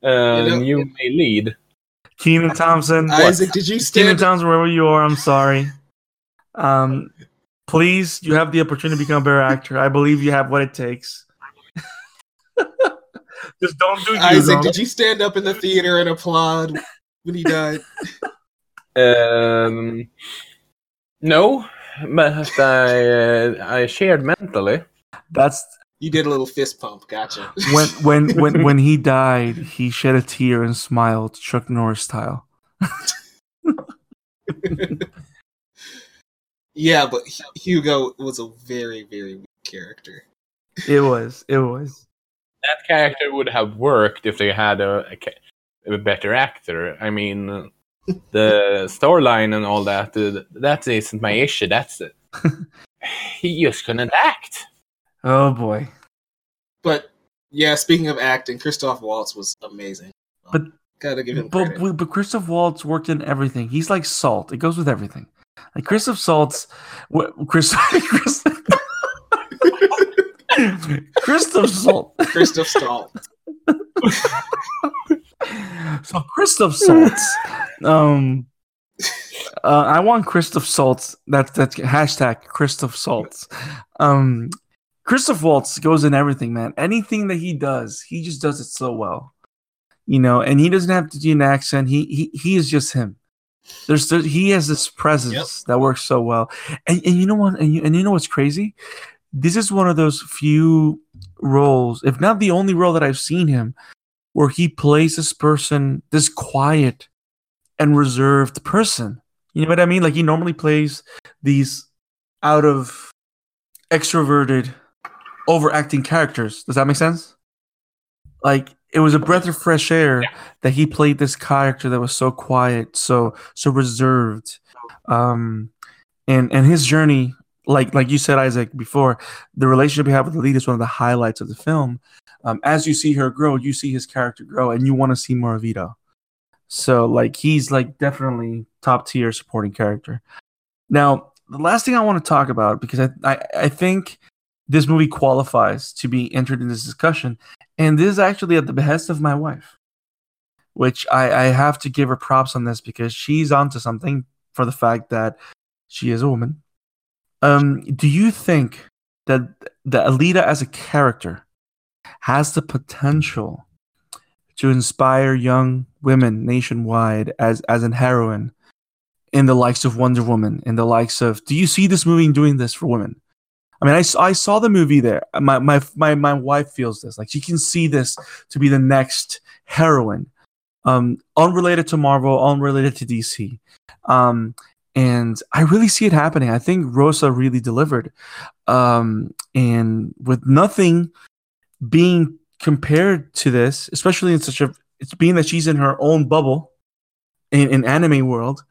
it. Uh, you, know, you may lead. Keean Johnson. Isak, did you stand? Keean Johnson, wherever you are, I'm sorry. Um, please, you have the opportunity to become a better actor. I believe you have what it takes. Just don't do Isak, did you stand up in the theater and applaud when he died? Um, no, but I uh, I shared mentally. That's you did a little fist pump. Gotcha. When when when when he died, he shed a tear and smiled, Chuck Norris style. yeah, but Hugo was a very very weak character. It was. It was. That character would have worked if they had a, a, a better actor. I mean, the storyline and all that. Uh, that isn't my issue. That's it. he just couldn't act. Oh boy. But yeah, speaking of acting, Christoph Waltz was amazing. But gotta give him but, credit. But Christoph Waltz worked in everything. He's like salt. It goes with everything. Like Christoph Salt's Chris, Chris Christoph Salt. Christoph Salt. so Christoph Saltz. Um uh, I want Christoph Saltz. That's that's hashtag Christoph Saltz. Um Christoph Waltz goes in everything, man. Anything that he does, he just does it so well. You know, and he doesn't have to do an accent. He he he is just him. There's there, he has this presence that works so well, and and you know what? And you, and you know what's crazy? This is one of those few roles, if not the only role that I've seen him, where he plays this person, this quiet and reserved person. You know what I mean? Like he normally plays these out of extroverted, overacting characters. Does that make sense? Like it was a breath of fresh air that he played this character that was so quiet, so so reserved. Um and and his journey, like like you said, Isak, before, the relationship he had with the lead is one of the highlights of the film. Um, as you see her grow, you see his character grow, and you want to see more of Ido. So like he's like definitely top tier supporting character. Now, the last thing I want to talk about because I, I I think this movie qualifies to be entered in this discussion, and this is actually at the behest of my wife, which I I have to give her props on this because she's onto something for the fact that she is a woman. Um, do you think that that Alita as a character has the potential to inspire young women nationwide as as an heroine in the likes of Wonder Woman, in the likes of. Do you see this movie doing this for women? I mean, I, I saw the movie there. My, my my my wife feels this like she can see this to be the next heroine, um, unrelated to Marvel, unrelated to DC, um, and I really see it happening. I think Rosa really delivered, um, and with nothing being compared to this, especially in such a it's being that she's in her own bubble in, in anime world.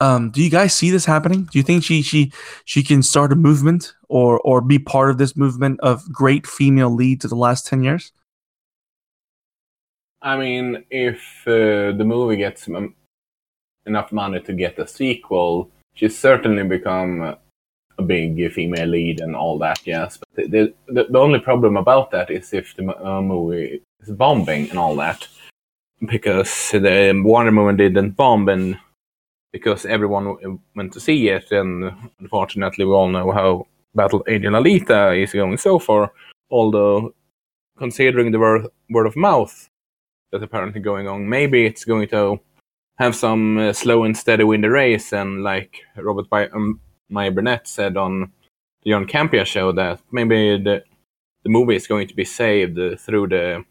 Um, do you guys see this happening? Do you think she she she can start a movement or or be part of this movement of great female leads of the last ten years? I mean, if uh, the movie gets m- enough money to get a sequel, she's certainly become a big female lead and all that. Yes, but the the, the only problem about that is if the uh, movie is bombing and all that, because the Wonder Woman didn't bomb and because everyone went to see it, and unfortunately we all know how Battle Angel Alita is going so far. Although, considering the word, of mouth that's apparently going on. Maybe it's going to have some uh, slow and steady win the race, and like Robert By- um, Meyer Burnett said on the John Campea show, that maybe the the movie is going to be saved uh, through the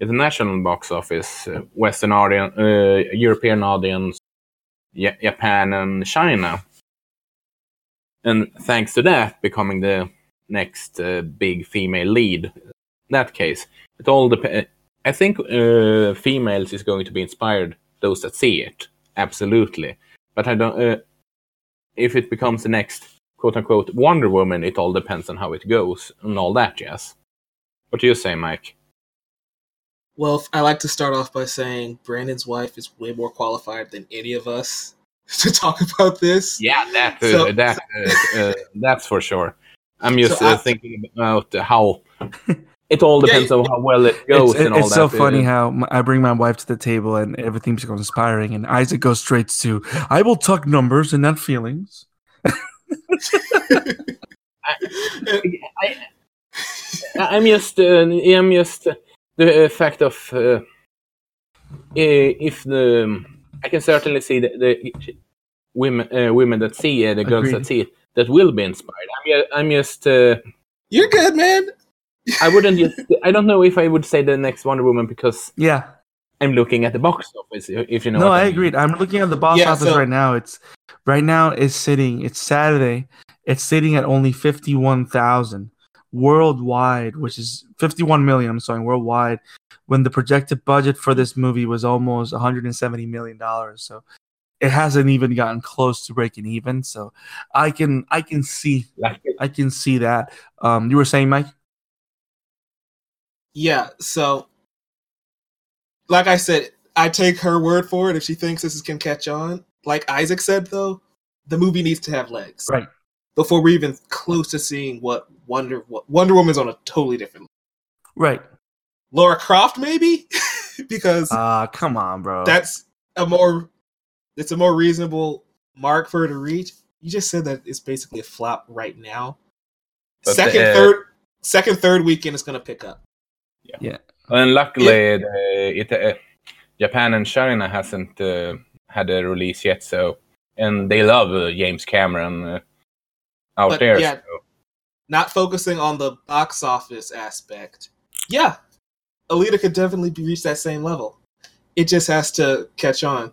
international box office, uh, Western audience, uh, European audience, Japan, and China. And thanks to that, becoming the next uh, big female lead. In that case, it all depends. I think uh, females is going to be inspired those that see it, absolutely. But I don't. Uh, if it becomes the next quote unquote Wonder Woman, it all depends on how it goes and all that. Yes. What do you say, Mike? Well, I like to start off by saying Brandon's wife is way more qualified than any of us to talk about this. Yeah, that uh, that uh, uh, that's for sure. I'm just So uh, I- thinking about how it all Yeah, depends on how well it goes it's and all it's so uh, funny how I bring my wife to the table and everything becomes inspiring, and Isak goes straight to I will talk numbers and not feelings. I, I'm just, uh, I'm just uh, the uh, fact of uh, if the I can certainly see the, the women, uh, women that see it, the girls Agreed. that see it, that will be inspired. I'm, ju- I'm just, uh, You're good, man. I wouldn't just, I don't know if I would say the next Wonder Woman because Yeah, I'm looking at the box office. If you know, no, what I mean. agreed. I'm looking at the box Yeah, office so- right now. It's right now it's sitting. It's Saturday. It's sitting at only fifty one thousand worldwide, which is fifty one million. I'm sorry, worldwide. When the projected budget for this movie was almost 170 million dollars, so it hasn't even gotten close to breaking even. So I can I can see Like, I can see that. Um, you were saying, Mike? Yeah, so like I said, I take her word for it if she thinks this is can catch on. Like Isak said though, the movie needs to have legs. Right. Before we're even close to seeing what Wonder what Wonder Woman's on a totally different Right. Laura Croft maybe? because Ah, come on, bro. that's a more it's a more reasonable mark for her to reach. You just said that it's basically a flop right now. But, second, uh, third second, third weekend is gonna pick up. Yeah. yeah. And luckily, the, it, uh, Japan and China hasn't uh, had a release yet. So, and they love uh, James Cameron uh, out But, there. yeah. so- Not focusing on the box office aspect. Yeah, Alita could definitely be reach that same level. It just has to catch on.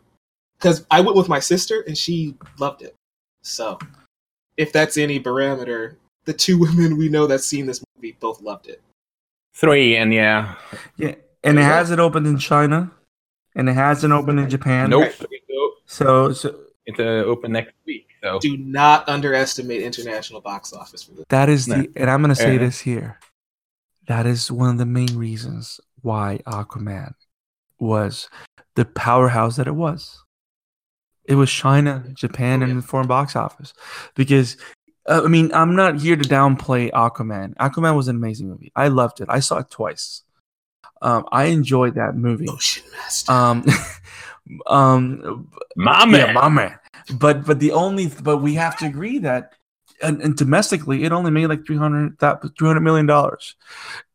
Because I went with my sister and she loved it. So, if that's any barometer, the two women we know that seen this movie both loved it. Three, and yeah, Yeah, and it hasn't opened in China, and it hasn't opened in Japan. nope. So, so it's uh, open next week. So Do not underestimate international box office for this. that is the, and I'm gonna say Uh-huh. this here. That is one of the main reasons why Aquaman was the powerhouse that it was. It was China, Japan, Oh, and the foreign box office. Because, uh, I mean, I'm not here to downplay Aquaman. Aquaman was an amazing movie. I loved it. I saw it twice. Um, I enjoyed that movie. Ocean Master. Um, um, my yeah, man, my man. But but the only but we have to agree that and, and domestically it only made like 300 that 300 million dollars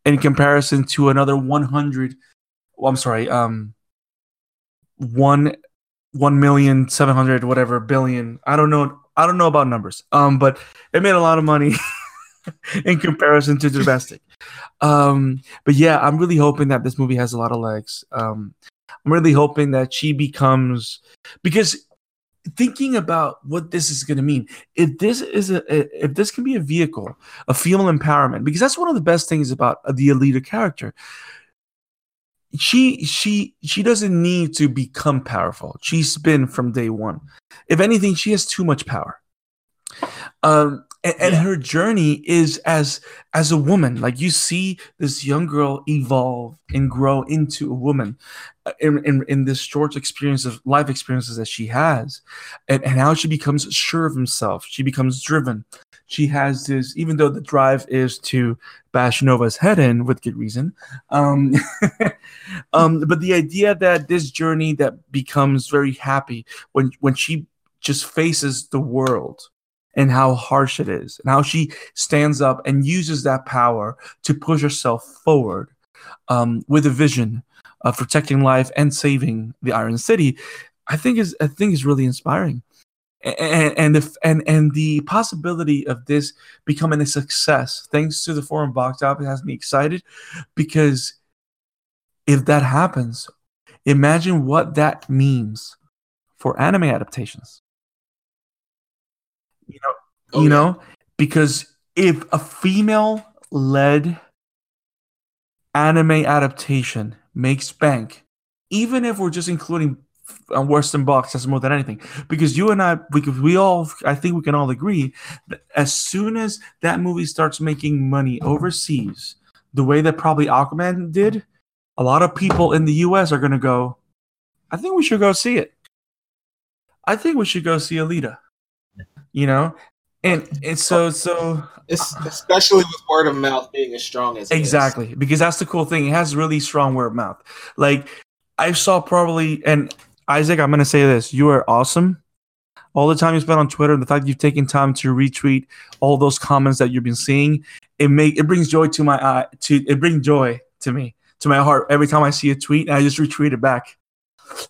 in comparison to another 100 well, I'm sorry um 1 1 million 700 whatever billion. I don't know I don't know about numbers um but it made a lot of money in comparison to domestic. Um but yeah I'm really hoping that this movie has a lot of legs. Um I'm really hoping that she becomes because thinking about what this is going to mean if this is a if this can be a vehicle of female empowerment because that's one of the best things about the Alita character. She she she doesn't need to become powerful. She's been from day one. If anything she has too much power. Um and, and Yeah. her journey is as as a woman. Like you see this young girl evolve and grow into a woman uh, in, in, in this short experience of life experiences that she has. And, and how she becomes sure of himself. She becomes driven. She has this even though the drive is to bash nova's head in with good reason um, um but the idea that this journey that becomes very happy when when she just faces the world and how harsh it is and how she stands up and uses that power to push herself forward um, with a vision of protecting life and saving the Iron City, I think is I think is really inspiring. And and the and and the possibility of this becoming a success, thanks to the foreign box office, has me excited because if that happens, imagine what that means for anime adaptations. You know, Oh, you yeah. know, because if a female led anime adaptation makes bank, even if we're just including Western box as more than anything, because you and I, because we all, I think we can all agree that as soon as that movie starts making money overseas, the way that probably Aquaman did, a lot of people in the U.S. are going to go. I think we should go see it. I think we should go see Alita. You know, and and so so Es- uh, especially with word of mouth being as strong as it is. Exactly, because that's the cool thing. It has really strong word of mouth. Like I saw probably, and Isak, I'm gonna say this: you are awesome. All the time you spent on Twitter, and the fact you've taken time to retweet all those comments that you've been seeing, it make it brings joy to my eye. To it brings joy to me, to my heart every time I see a tweet, and I just retweet it back.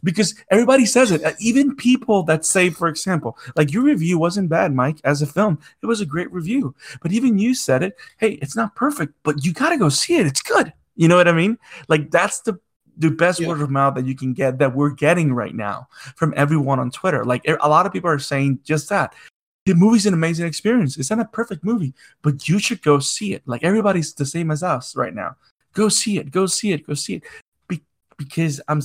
Because everybody says it, Uh, even people that say, for example, like your review wasn't bad, Mike, as a film. It was a great review. But even you said it, hey, it's not perfect, but you gotta go see it. It's good. You know what I mean? Like that's the the best Yeah. word of mouth that you can get that we're getting right now from everyone on Twitter. Like a lot of people are saying just that. The movie's an amazing experience. It's not a perfect movie, but you should go see it. Like everybody's the same as us right now. Go see it. Go see it. Go see it. Be- because I'm.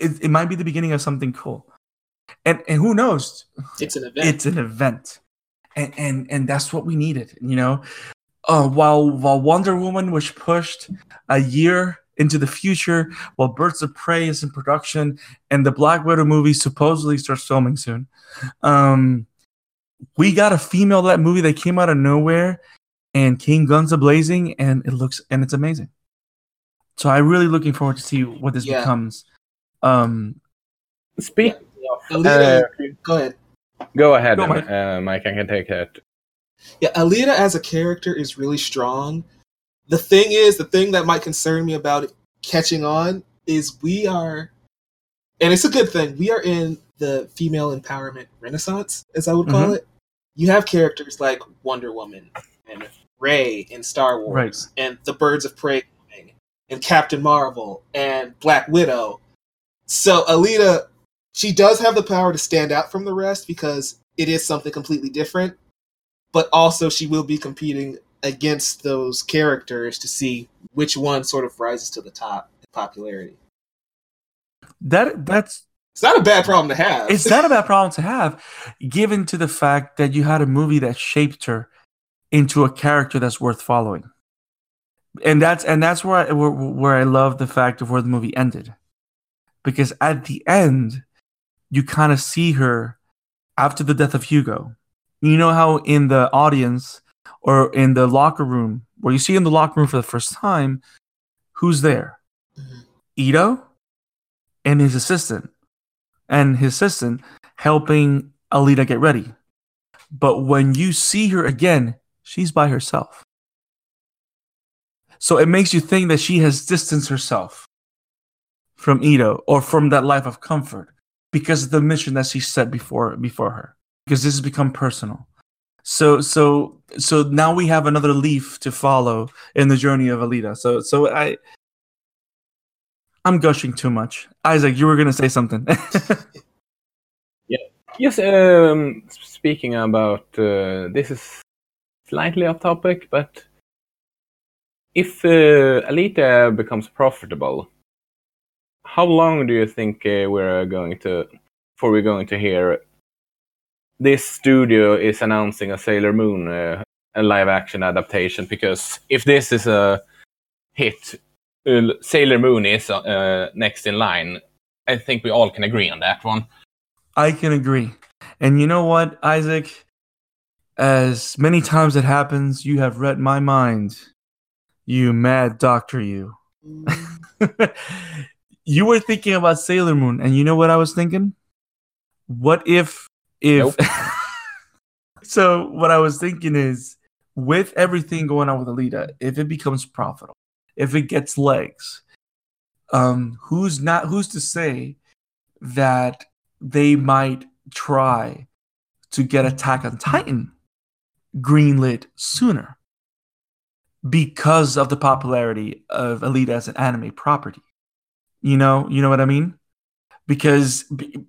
It, it might be the beginning of something cool, and and who knows? It's an event. it's an event and and and that's what we needed you know uh while while wonder woman was pushed a year into the future while birds of prey is in production and the black widow movie supposedly starts filming soon um we got a female led movie that came out of nowhere and came guns a blazing and it looks and it's amazing so i'm really looking forward to see what this Yeah. becomes um Speak. Alita, Uh, go ahead. go ahead, Go, Mike. Mike. Uh, Mike. I can take that. Yeah, Alita as a character is really strong. The thing is, the thing that might concern me about it catching on is we are, and it's a good thing, we are in the female empowerment renaissance, as I would call Mhm. it. You have characters like Wonder Woman and Rey in Star Wars, Right. and the Birds of Prey, and Captain Marvel and Black Widow. So Alita, she does have the power to stand out from the rest because it is something completely different. But also, she will be competing against those characters to see which one sort of rises to the top in popularity. That that's It's not a bad problem to have. it's not a bad problem to have, given to the fact that you had a movie that shaped her into a character that's worth following. And that's and that's where I, where, where I love the fact of where the movie ended, because at the end, you kind of see her after the death of Hugo. You know how in the audience or in the locker room, where you see in the locker room for the first time, who's there? Mhm. Ido and his assistant, and his assistant helping Alita get ready. But when you see her again, she's by herself. So it makes you think that she has distanced herself from Ido or from that life of comfort because of the mission that she set before before her. Because this has become personal. So so so now we have another leaf to follow in the journey of Alita. So so I I'm gushing too much. Isak, you were gonna say something. Yeah. Yes, um, speaking about uh, this is slightly off topic, but if uh, Alita becomes profitable, how long do you think uh, we're going to before we're going to hear this studio is announcing a Sailor Moon uh, a live action adaptation? Because if this is a hit, uh, Sailor Moon is uh, next in line. I think we all can agree on that one. I can agree. And you know what, Isak? As many times it happens, you have read my mind. You mad doctor, you. you were thinking about Sailor Moon, and you know what I was thinking? What if if so what I was thinking is with everything going on with Alita, if it becomes profitable, if it gets legs, um, who's not who's to say that they might try to get Attack on Titan greenlit sooner because of the popularity of Alita as an anime property. You know, you know what I mean? Because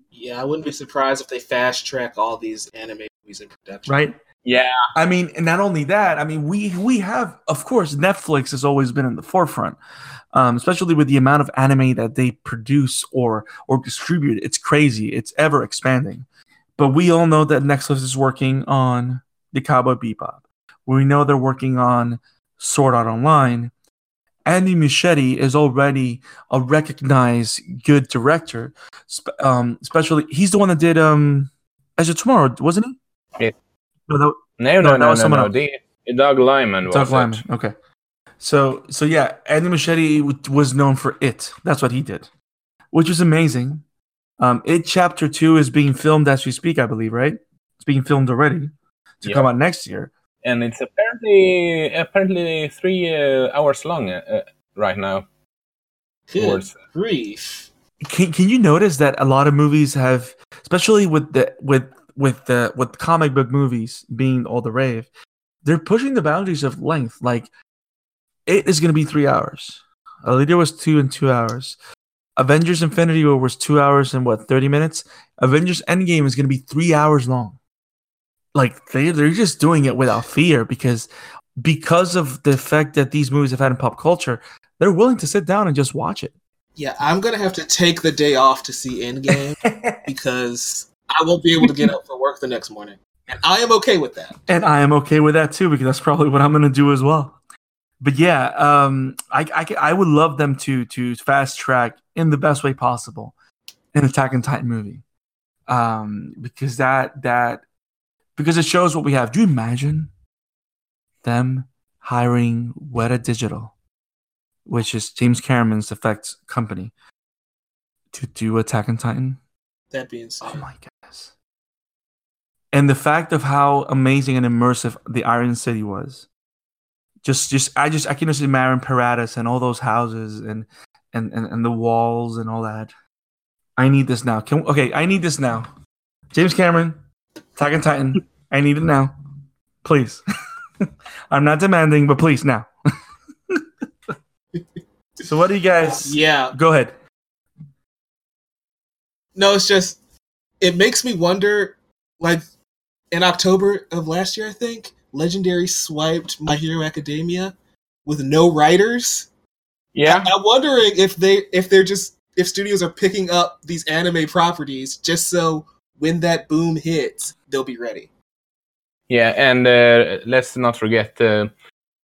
yeah, I wouldn't be surprised if they fast track all these anime movies in production. right? Yeah, I mean, and not only that, I mean, we we have, of course, Netflix has always been in the forefront, um, especially with the amount of anime that they produce or or distribute. It's crazy. It's ever expanding. But we all know that Netflix is working on the Cowboy Bebop. We know they're working on Sword Art Online. Andy Muschietti is already a recognized good director. Um, especially, he's the one that did um, Edge of Tomorrow, wasn't he? Yeah. No, that, No, No, no, that no, was no, someone no. else. The, Doug Liman was Doug it. Okay. So so yeah, Andy Muschietti w- was known for it. That's what he did, which was amazing. Um, it chapter two is being filmed as we speak, I believe, right? It's being filmed already to come out next year. And it's apparently apparently three uh, hours long uh, uh, right now. Good Towards grief. Can can you notice that a lot of movies have, especially with the with with the with comic book movies being all the rave, they're pushing the boundaries of length. Like it is going to be three hours. Alita was two and two hours. Avengers Infinity War was two hours and what thirty minutes. Avengers Endgame is going to be three hours long. Like they they're just doing it without fear because because of the effect that these movies have had in pop culture, they're willing to sit down and just watch it. Yeah, I'm gonna have to take the day off to see Endgame because I won't be able to get up for work the next morning, and I am okay with that. And I am okay with that too because that's probably what I'm going to do as well. But yeah, um, I, I, I would love them to to fast track in the best way possible an Attack on Titan movie, um, because that that because it shows what we have. Do you imagine them hiring Weta Digital, which is James Cameron's effects company, to do Attack on Titan? That being said, Oh my goodness. And the fact of how amazing and immersive the Iron City was. Just just I just I can just imagine Paradis and all those houses and and, and, and the walls and all that. I need this now. Can okay, I need this now. James Cameron, Attack on Titan. I need it now, please. I'm not demanding, but please now. so what do you guys? Yeah. Go ahead. No, it's just it makes me wonder. Like in October of last year, I think Legendary swiped My Hero Academia with no writers. Yeah, I'm wondering if they if they're just if studios are picking up these anime properties just so when that boom hits, they'll be ready. Yeah, and uh, let's not forget uh,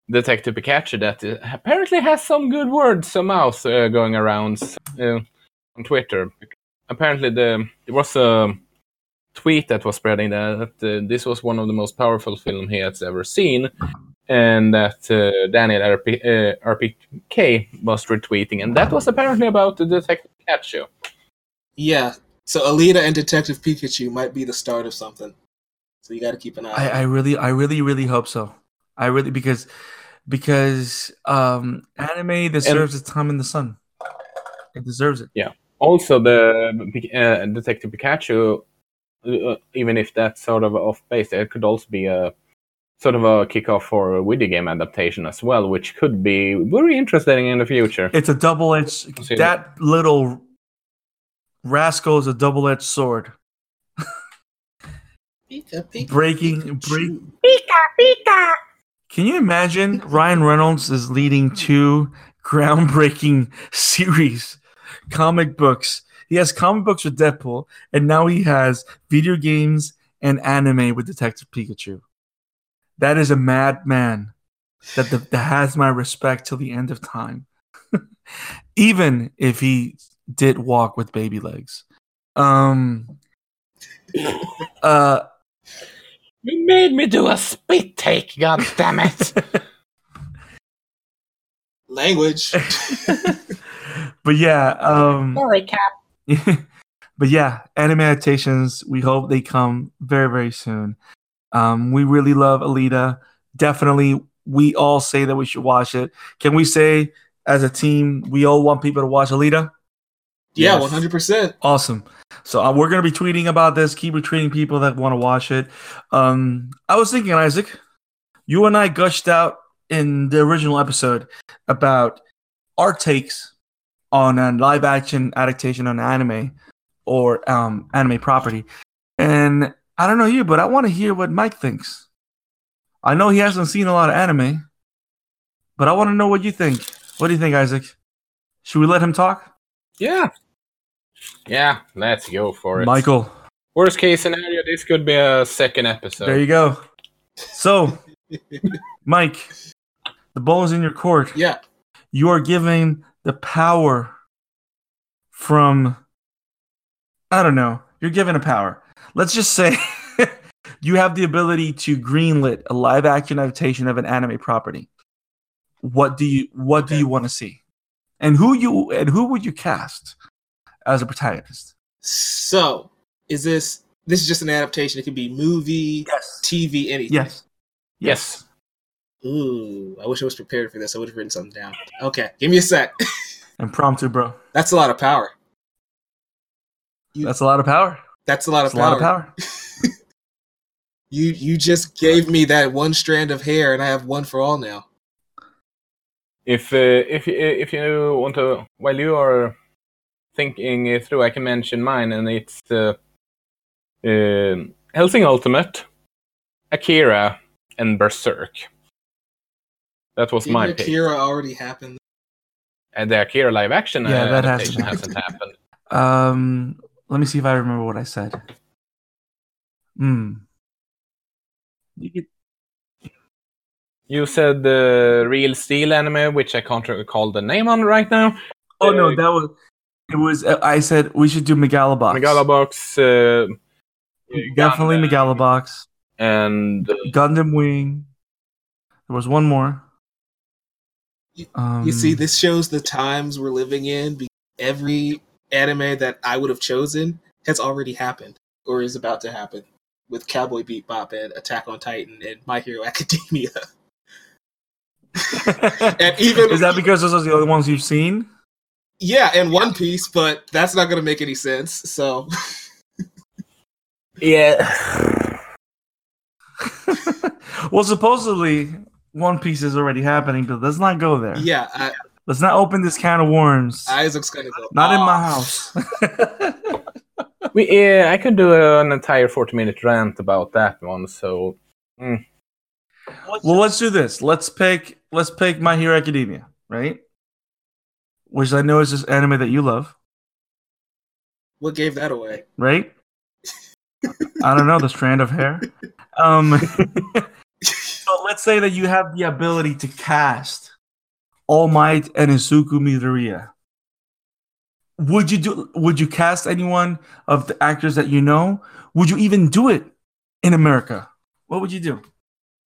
Detective Pikachu that uh, apparently has some good words somehow uh, going around uh, on Twitter. Apparently, the there was a tweet that was spreading that, that uh, this was one of the most powerful film he has ever seen, and that uh, Daniel RP, uh, RPK was retweeting, and that was apparently about the Detective Pikachu. Yeah. So Alita and Detective Pikachu might be the start of something. So you got to keep an eye. I, I really, I really, really hope so. I really because because um anime deserves its time in the sun. It deserves it. Yeah. Also, the uh, Detective Pikachu, uh, even if that's sort of off base, it could also be a sort of a kickoff for a video game adaptation as well, which could be very interesting in the future. It's a double edged. That little rascal is a double edged sword. Pika, Pika, Breaking, Pikachu. break. Pika, Pika. Can you imagine Ryan Reynolds is leading two groundbreaking series, comic books. He has comic books with Deadpool, and now he has video games and anime with Detective Pikachu. That is a madman that, the, that has my respect till the end of time. Even if he did walk with baby legs. Um uh You made me do a spit take, god damn it. Language. but yeah, um Sorry, Cap. but yeah, anime adaptations. We hope they come very, very soon. Um, we really love Alita. Definitely, we all say that we should watch it. Can we say, as a team, we all want people to watch Alita? Yeah, one hundred percent. Awesome. So uh, we're gonna be tweeting about this. Keep retweeting people that want to watch it. Um, I was thinking, Isak, you and I gushed out in the original episode about our takes on a live action adaptation on anime or um, anime property, and I don't know you, but I want to hear what Mike thinks. I know he hasn't seen a lot of anime, but I want to know what you think. What do you think, Isak? Should we let him talk? Yeah. Yeah, let's go for it. Michael. Worst case scenario, this could be a second episode. There you go. So, Mike, the ball is in your court. Yeah. You are giving the power from, I don't know, you're given a power. Let's just say you have the ability to greenlit a live action adaptation of an anime property. What do you what do you want to see? And who you and who would you cast as a protagonist? So, is this this is just an adaptation? It could be movie, Yes. TV, anything. Yes. Yes. Ooh, I wish I was prepared for this. I would have written something down. Okay, give me a sec. Impromptu, bro. That's a lot of power. That's a lot of power. That's a lot of That's a lot of power. You you just gave me that one strand of hair, and I have one for all now. If uh, if you- if you want to, while you are thinking through, I can mention mine, and it's uh, uh, Hellsing Ultimate, Akira, and Berserk. That was Didn't my pick. Akira already happened? And the Akira live action Yeah, uh, that hasn't happened. hasn't happened. Um, let me see if I remember what I said. Hmm. You said the Real Steel anime, which I can't recall the name on right now. Oh no, Uh, that was it. Was uh, I said we should do Megalobox? Megalobox, uh, Definitely Gundam, Megalobox. and uh, Gundam Wing. There was one more. You- Um, You see, this shows the times we're living in. be- Every anime that I would have chosen has already happened or is about to happen with Cowboy Bebop and Attack on Titan and My Hero Academia. and even is that because those are the only ones you've seen? Yeah, and One Piece, but that's not going to make any sense. So Yeah. well, supposedly One Piece is already happening, but let's not go there. yeah, I, Let's not open this can of worms. Isak's going to go. not in my house. We, yeah, I can do an entire forty-minute rant about that one. So mm. well, let's do this. Let's pick. Let's pick My Hero Academia, right? Which I know is this anime that you love, What gave that away? right? I don't know the strand of hair. Um, so let's say that you have the ability to cast All Might and Izuku Midoriya. Would you do? Would you cast anyone of the actors that you know? Would you even do it in America? What would you do?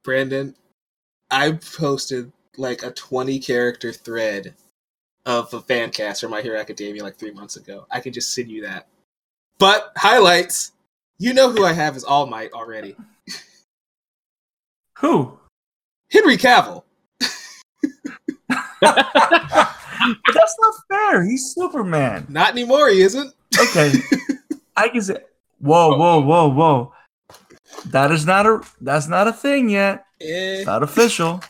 Brandon, I posted like a 20 character thread of a fan cast for My Hero Academia like three months ago. I can just send you that. But highlights, you know who I have is All Might already. Who? Henry Cavill. But that's not fair. He's Superman. Not anymore, he isn't. Okay, I can say. Whoa, whoa, whoa, whoa! That is not a. That's not a thing yet. Eh. It's not official.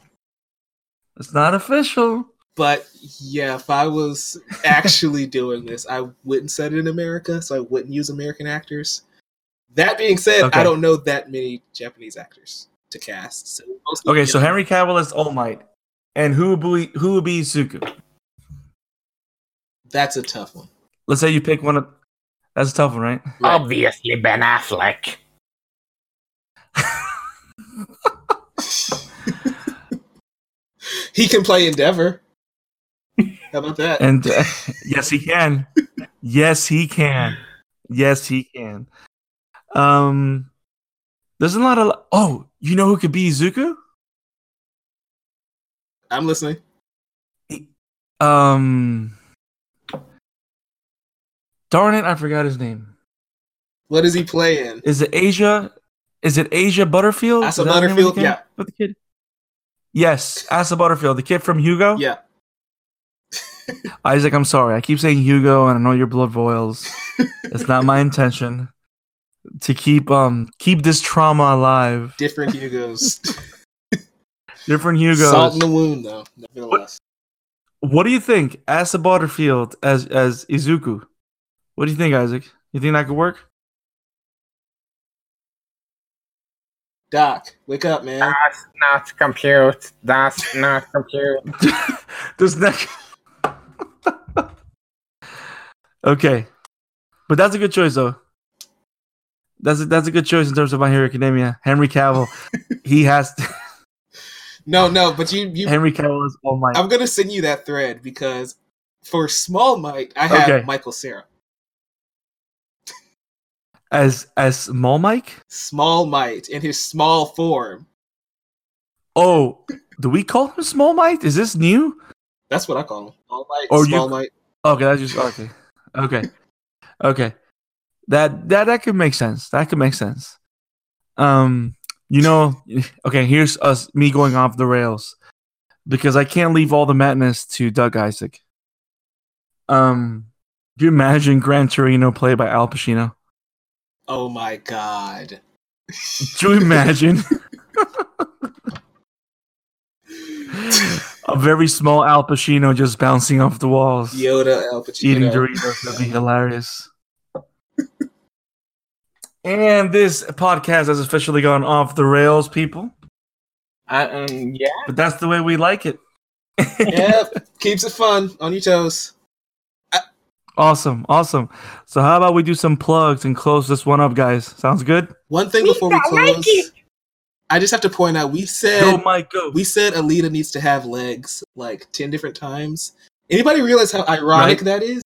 It's not official. But yeah, if I was actually doing this, I wouldn't set it in America, so I wouldn't use American actors. That being said, Okay. I don't know that many Japanese actors to cast. So Okay, so Henry Cavill is All Might, and who would be who would be Izuku? that's a tough one. Let's say you pick one of. That's a tough one, right? Right. Obviously, Ben Affleck. He can play Endeavor. How about that? And uh, yes, he can. Yes, he can. Yes, he can. Um, there's a lot of. Oh, you know who could be Izuku? I'm listening. Um, darn it, I forgot his name. What is he playing? Is it Asia? Is it Asia Butterfield? Asa Is that the name of the Butterfield? Yeah. With the kid. Yes, Asa Butterfield, the kid from Hugo. Yeah. Isak, I'm sorry. I keep saying Hugo, and I know your blood boils. it's not my intention to keep um keep this trauma alive. Different Hugos. Different Hugos. Salt in the wound, though. Nevertheless. What do you think, Asa Butterfield as as Izuku? What do you think, Isak? You think that could work? Doc, wake up, man. That's not compute. That's not compute. Does that? Okay, but that's a good choice, though. That's a, that's a good choice in terms of My Hero Academia. Henry Cavill, he has to, No, no, but you, you. Henry Cavill is all my. I'm gonna send you that thread because for Small Mike, I have Okay. Michael Cera. as as small Mike. Small Mike in his small form. Oh, do we call him small Mike? Is this new? That's what I call him. Small Mike. Or you- Mike. Okay, that's just okay. Okay, okay. That that that could make sense. That could make sense. Um, you know, okay. Here's us me going off the rails because I can't leave all the madness to Doc Isak. Um, do you imagine Gran Torino played by Al Pacino? Oh my god. Do you imagine a very small Al Pacino just bouncing off the walls? Yoda, Al Pacino. eating Doritos. That'd be hilarious. and this podcast has officially gone off the rails, people. Uh, um, yeah, But that's the way we like it. Yep, keeps it fun on your toes. Awesome, awesome. So how about we do some plugs and close this one up, guys? Sounds good. One thing before we I like close, it. I just have to point out we said Mike, go. we said Alita needs to have legs like ten different times. Anybody realize how ironic Right. that is?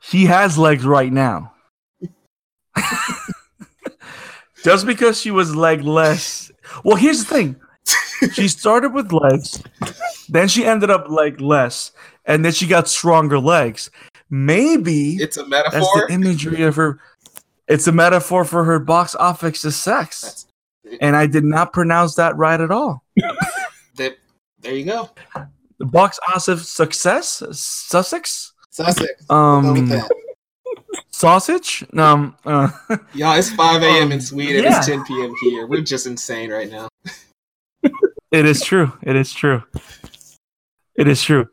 She has legs right now. Just because she was legless. Well, here's the thing. She started with legs, then she ended up legless, and then she got stronger legs. Maybe It's a that's metaphor. the imagery of her. It's a metaphor for her box office success. That's- And I did not pronounce that right at all. There you go. box office success, Sussex, Sussex. We'll go with um, sausage. Um, uh, Y'all, it's 5 a.m. in Um, Sweden. yeah. It's 10 p.m. here. We're just insane right now. it is true. It is true. It is true.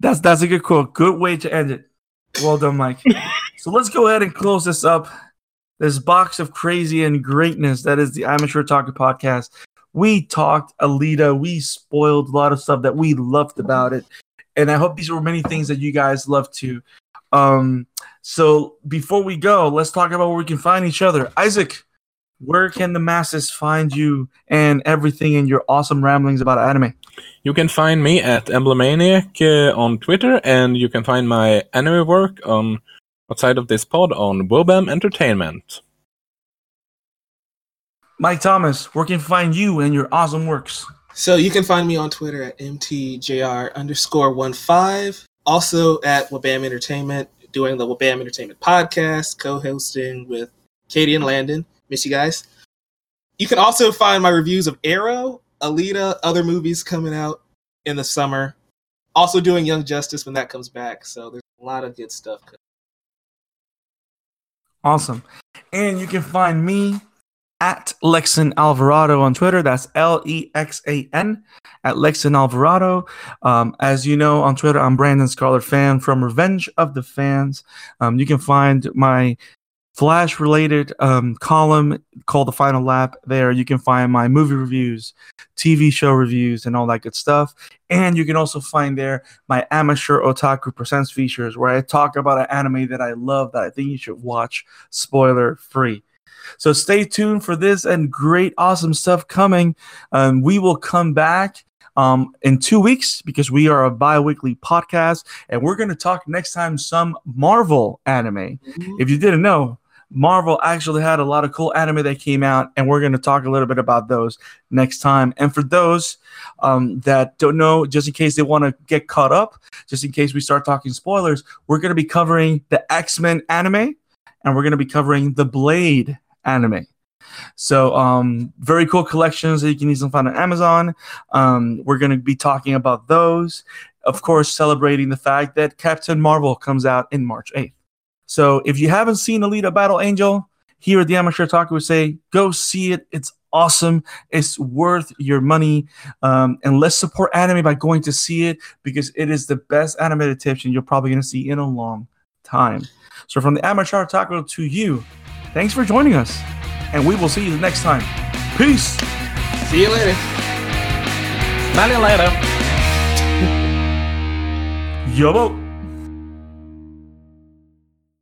That's that's a good quote. Good way to end it. Well done, Mike. so let's go ahead and close this up. This box of crazy and greatness that is the Amateur Otaku podcast. We talked Alita. We spoiled a lot of stuff that we loved about it, and I hope these were many things that you guys love too. Um, so before we go, let's talk about where we can find each other. Isak, where can the masses find you and everything in your awesome ramblings about anime? You can find me at Emblemmaniac uh, on Twitter, and you can find my anime work on outside of this pod on Wobam Entertainment. Mike Thomas, where can find you and your awesome works? So you can find me on Twitter at mtjr underscore one five. Also at Wobam Entertainment, doing the Wobam Entertainment podcast, co-hosting with Katie and Landon. Miss you guys. You can also find my reviews of Arrow, Alita, other movies coming out in the summer. Also doing Young Justice when that comes back. So there's a lot of good stuff. Awesome. And you can find me at Lexan Alvarado on Twitter. That's L E X A N at Lexan Alvarado. Um, as you know, on Twitter, I'm Brandon Scarlet Fan from Revenge of the Fans. Um, you can find my Flash related um, column called The Final Lap there. You can find my movie reviews, TV show reviews, and all that good stuff. And you can also find there my Amateur Otaku Presents features where I talk about an anime that I love that I think you should watch spoiler free. So stay tuned for this and great, awesome stuff coming. Um, we will come back um, in two weeks because we are a bi weekly podcast and we're going to talk next time some Marvel anime. If you didn't know, Marvel actually had a lot of cool anime that came out, and we're going to talk a little bit about those next time. And for those um, that don't know, just in case they want to get caught up, just in case we start talking spoilers, we're going to be covering the X Men anime, and we're going to be covering the Blade anime. So, um, very cool collections that you can easily find on Amazon. Um, we're going to be talking about those, of course, celebrating the fact that Captain Marvel comes out in March 8th. So, if you haven't seen Alita Battle Angel, here at the Amateur Otaku would say, go see it. It's awesome. It's worth your money. Um, and let's support anime by going to see it because it is the best animated adaptation you're probably going to see in a long time. So, from the Amateur Otaku to you, thanks for joining us. And we will see you next time. Peace. See you later. You later. Yobo.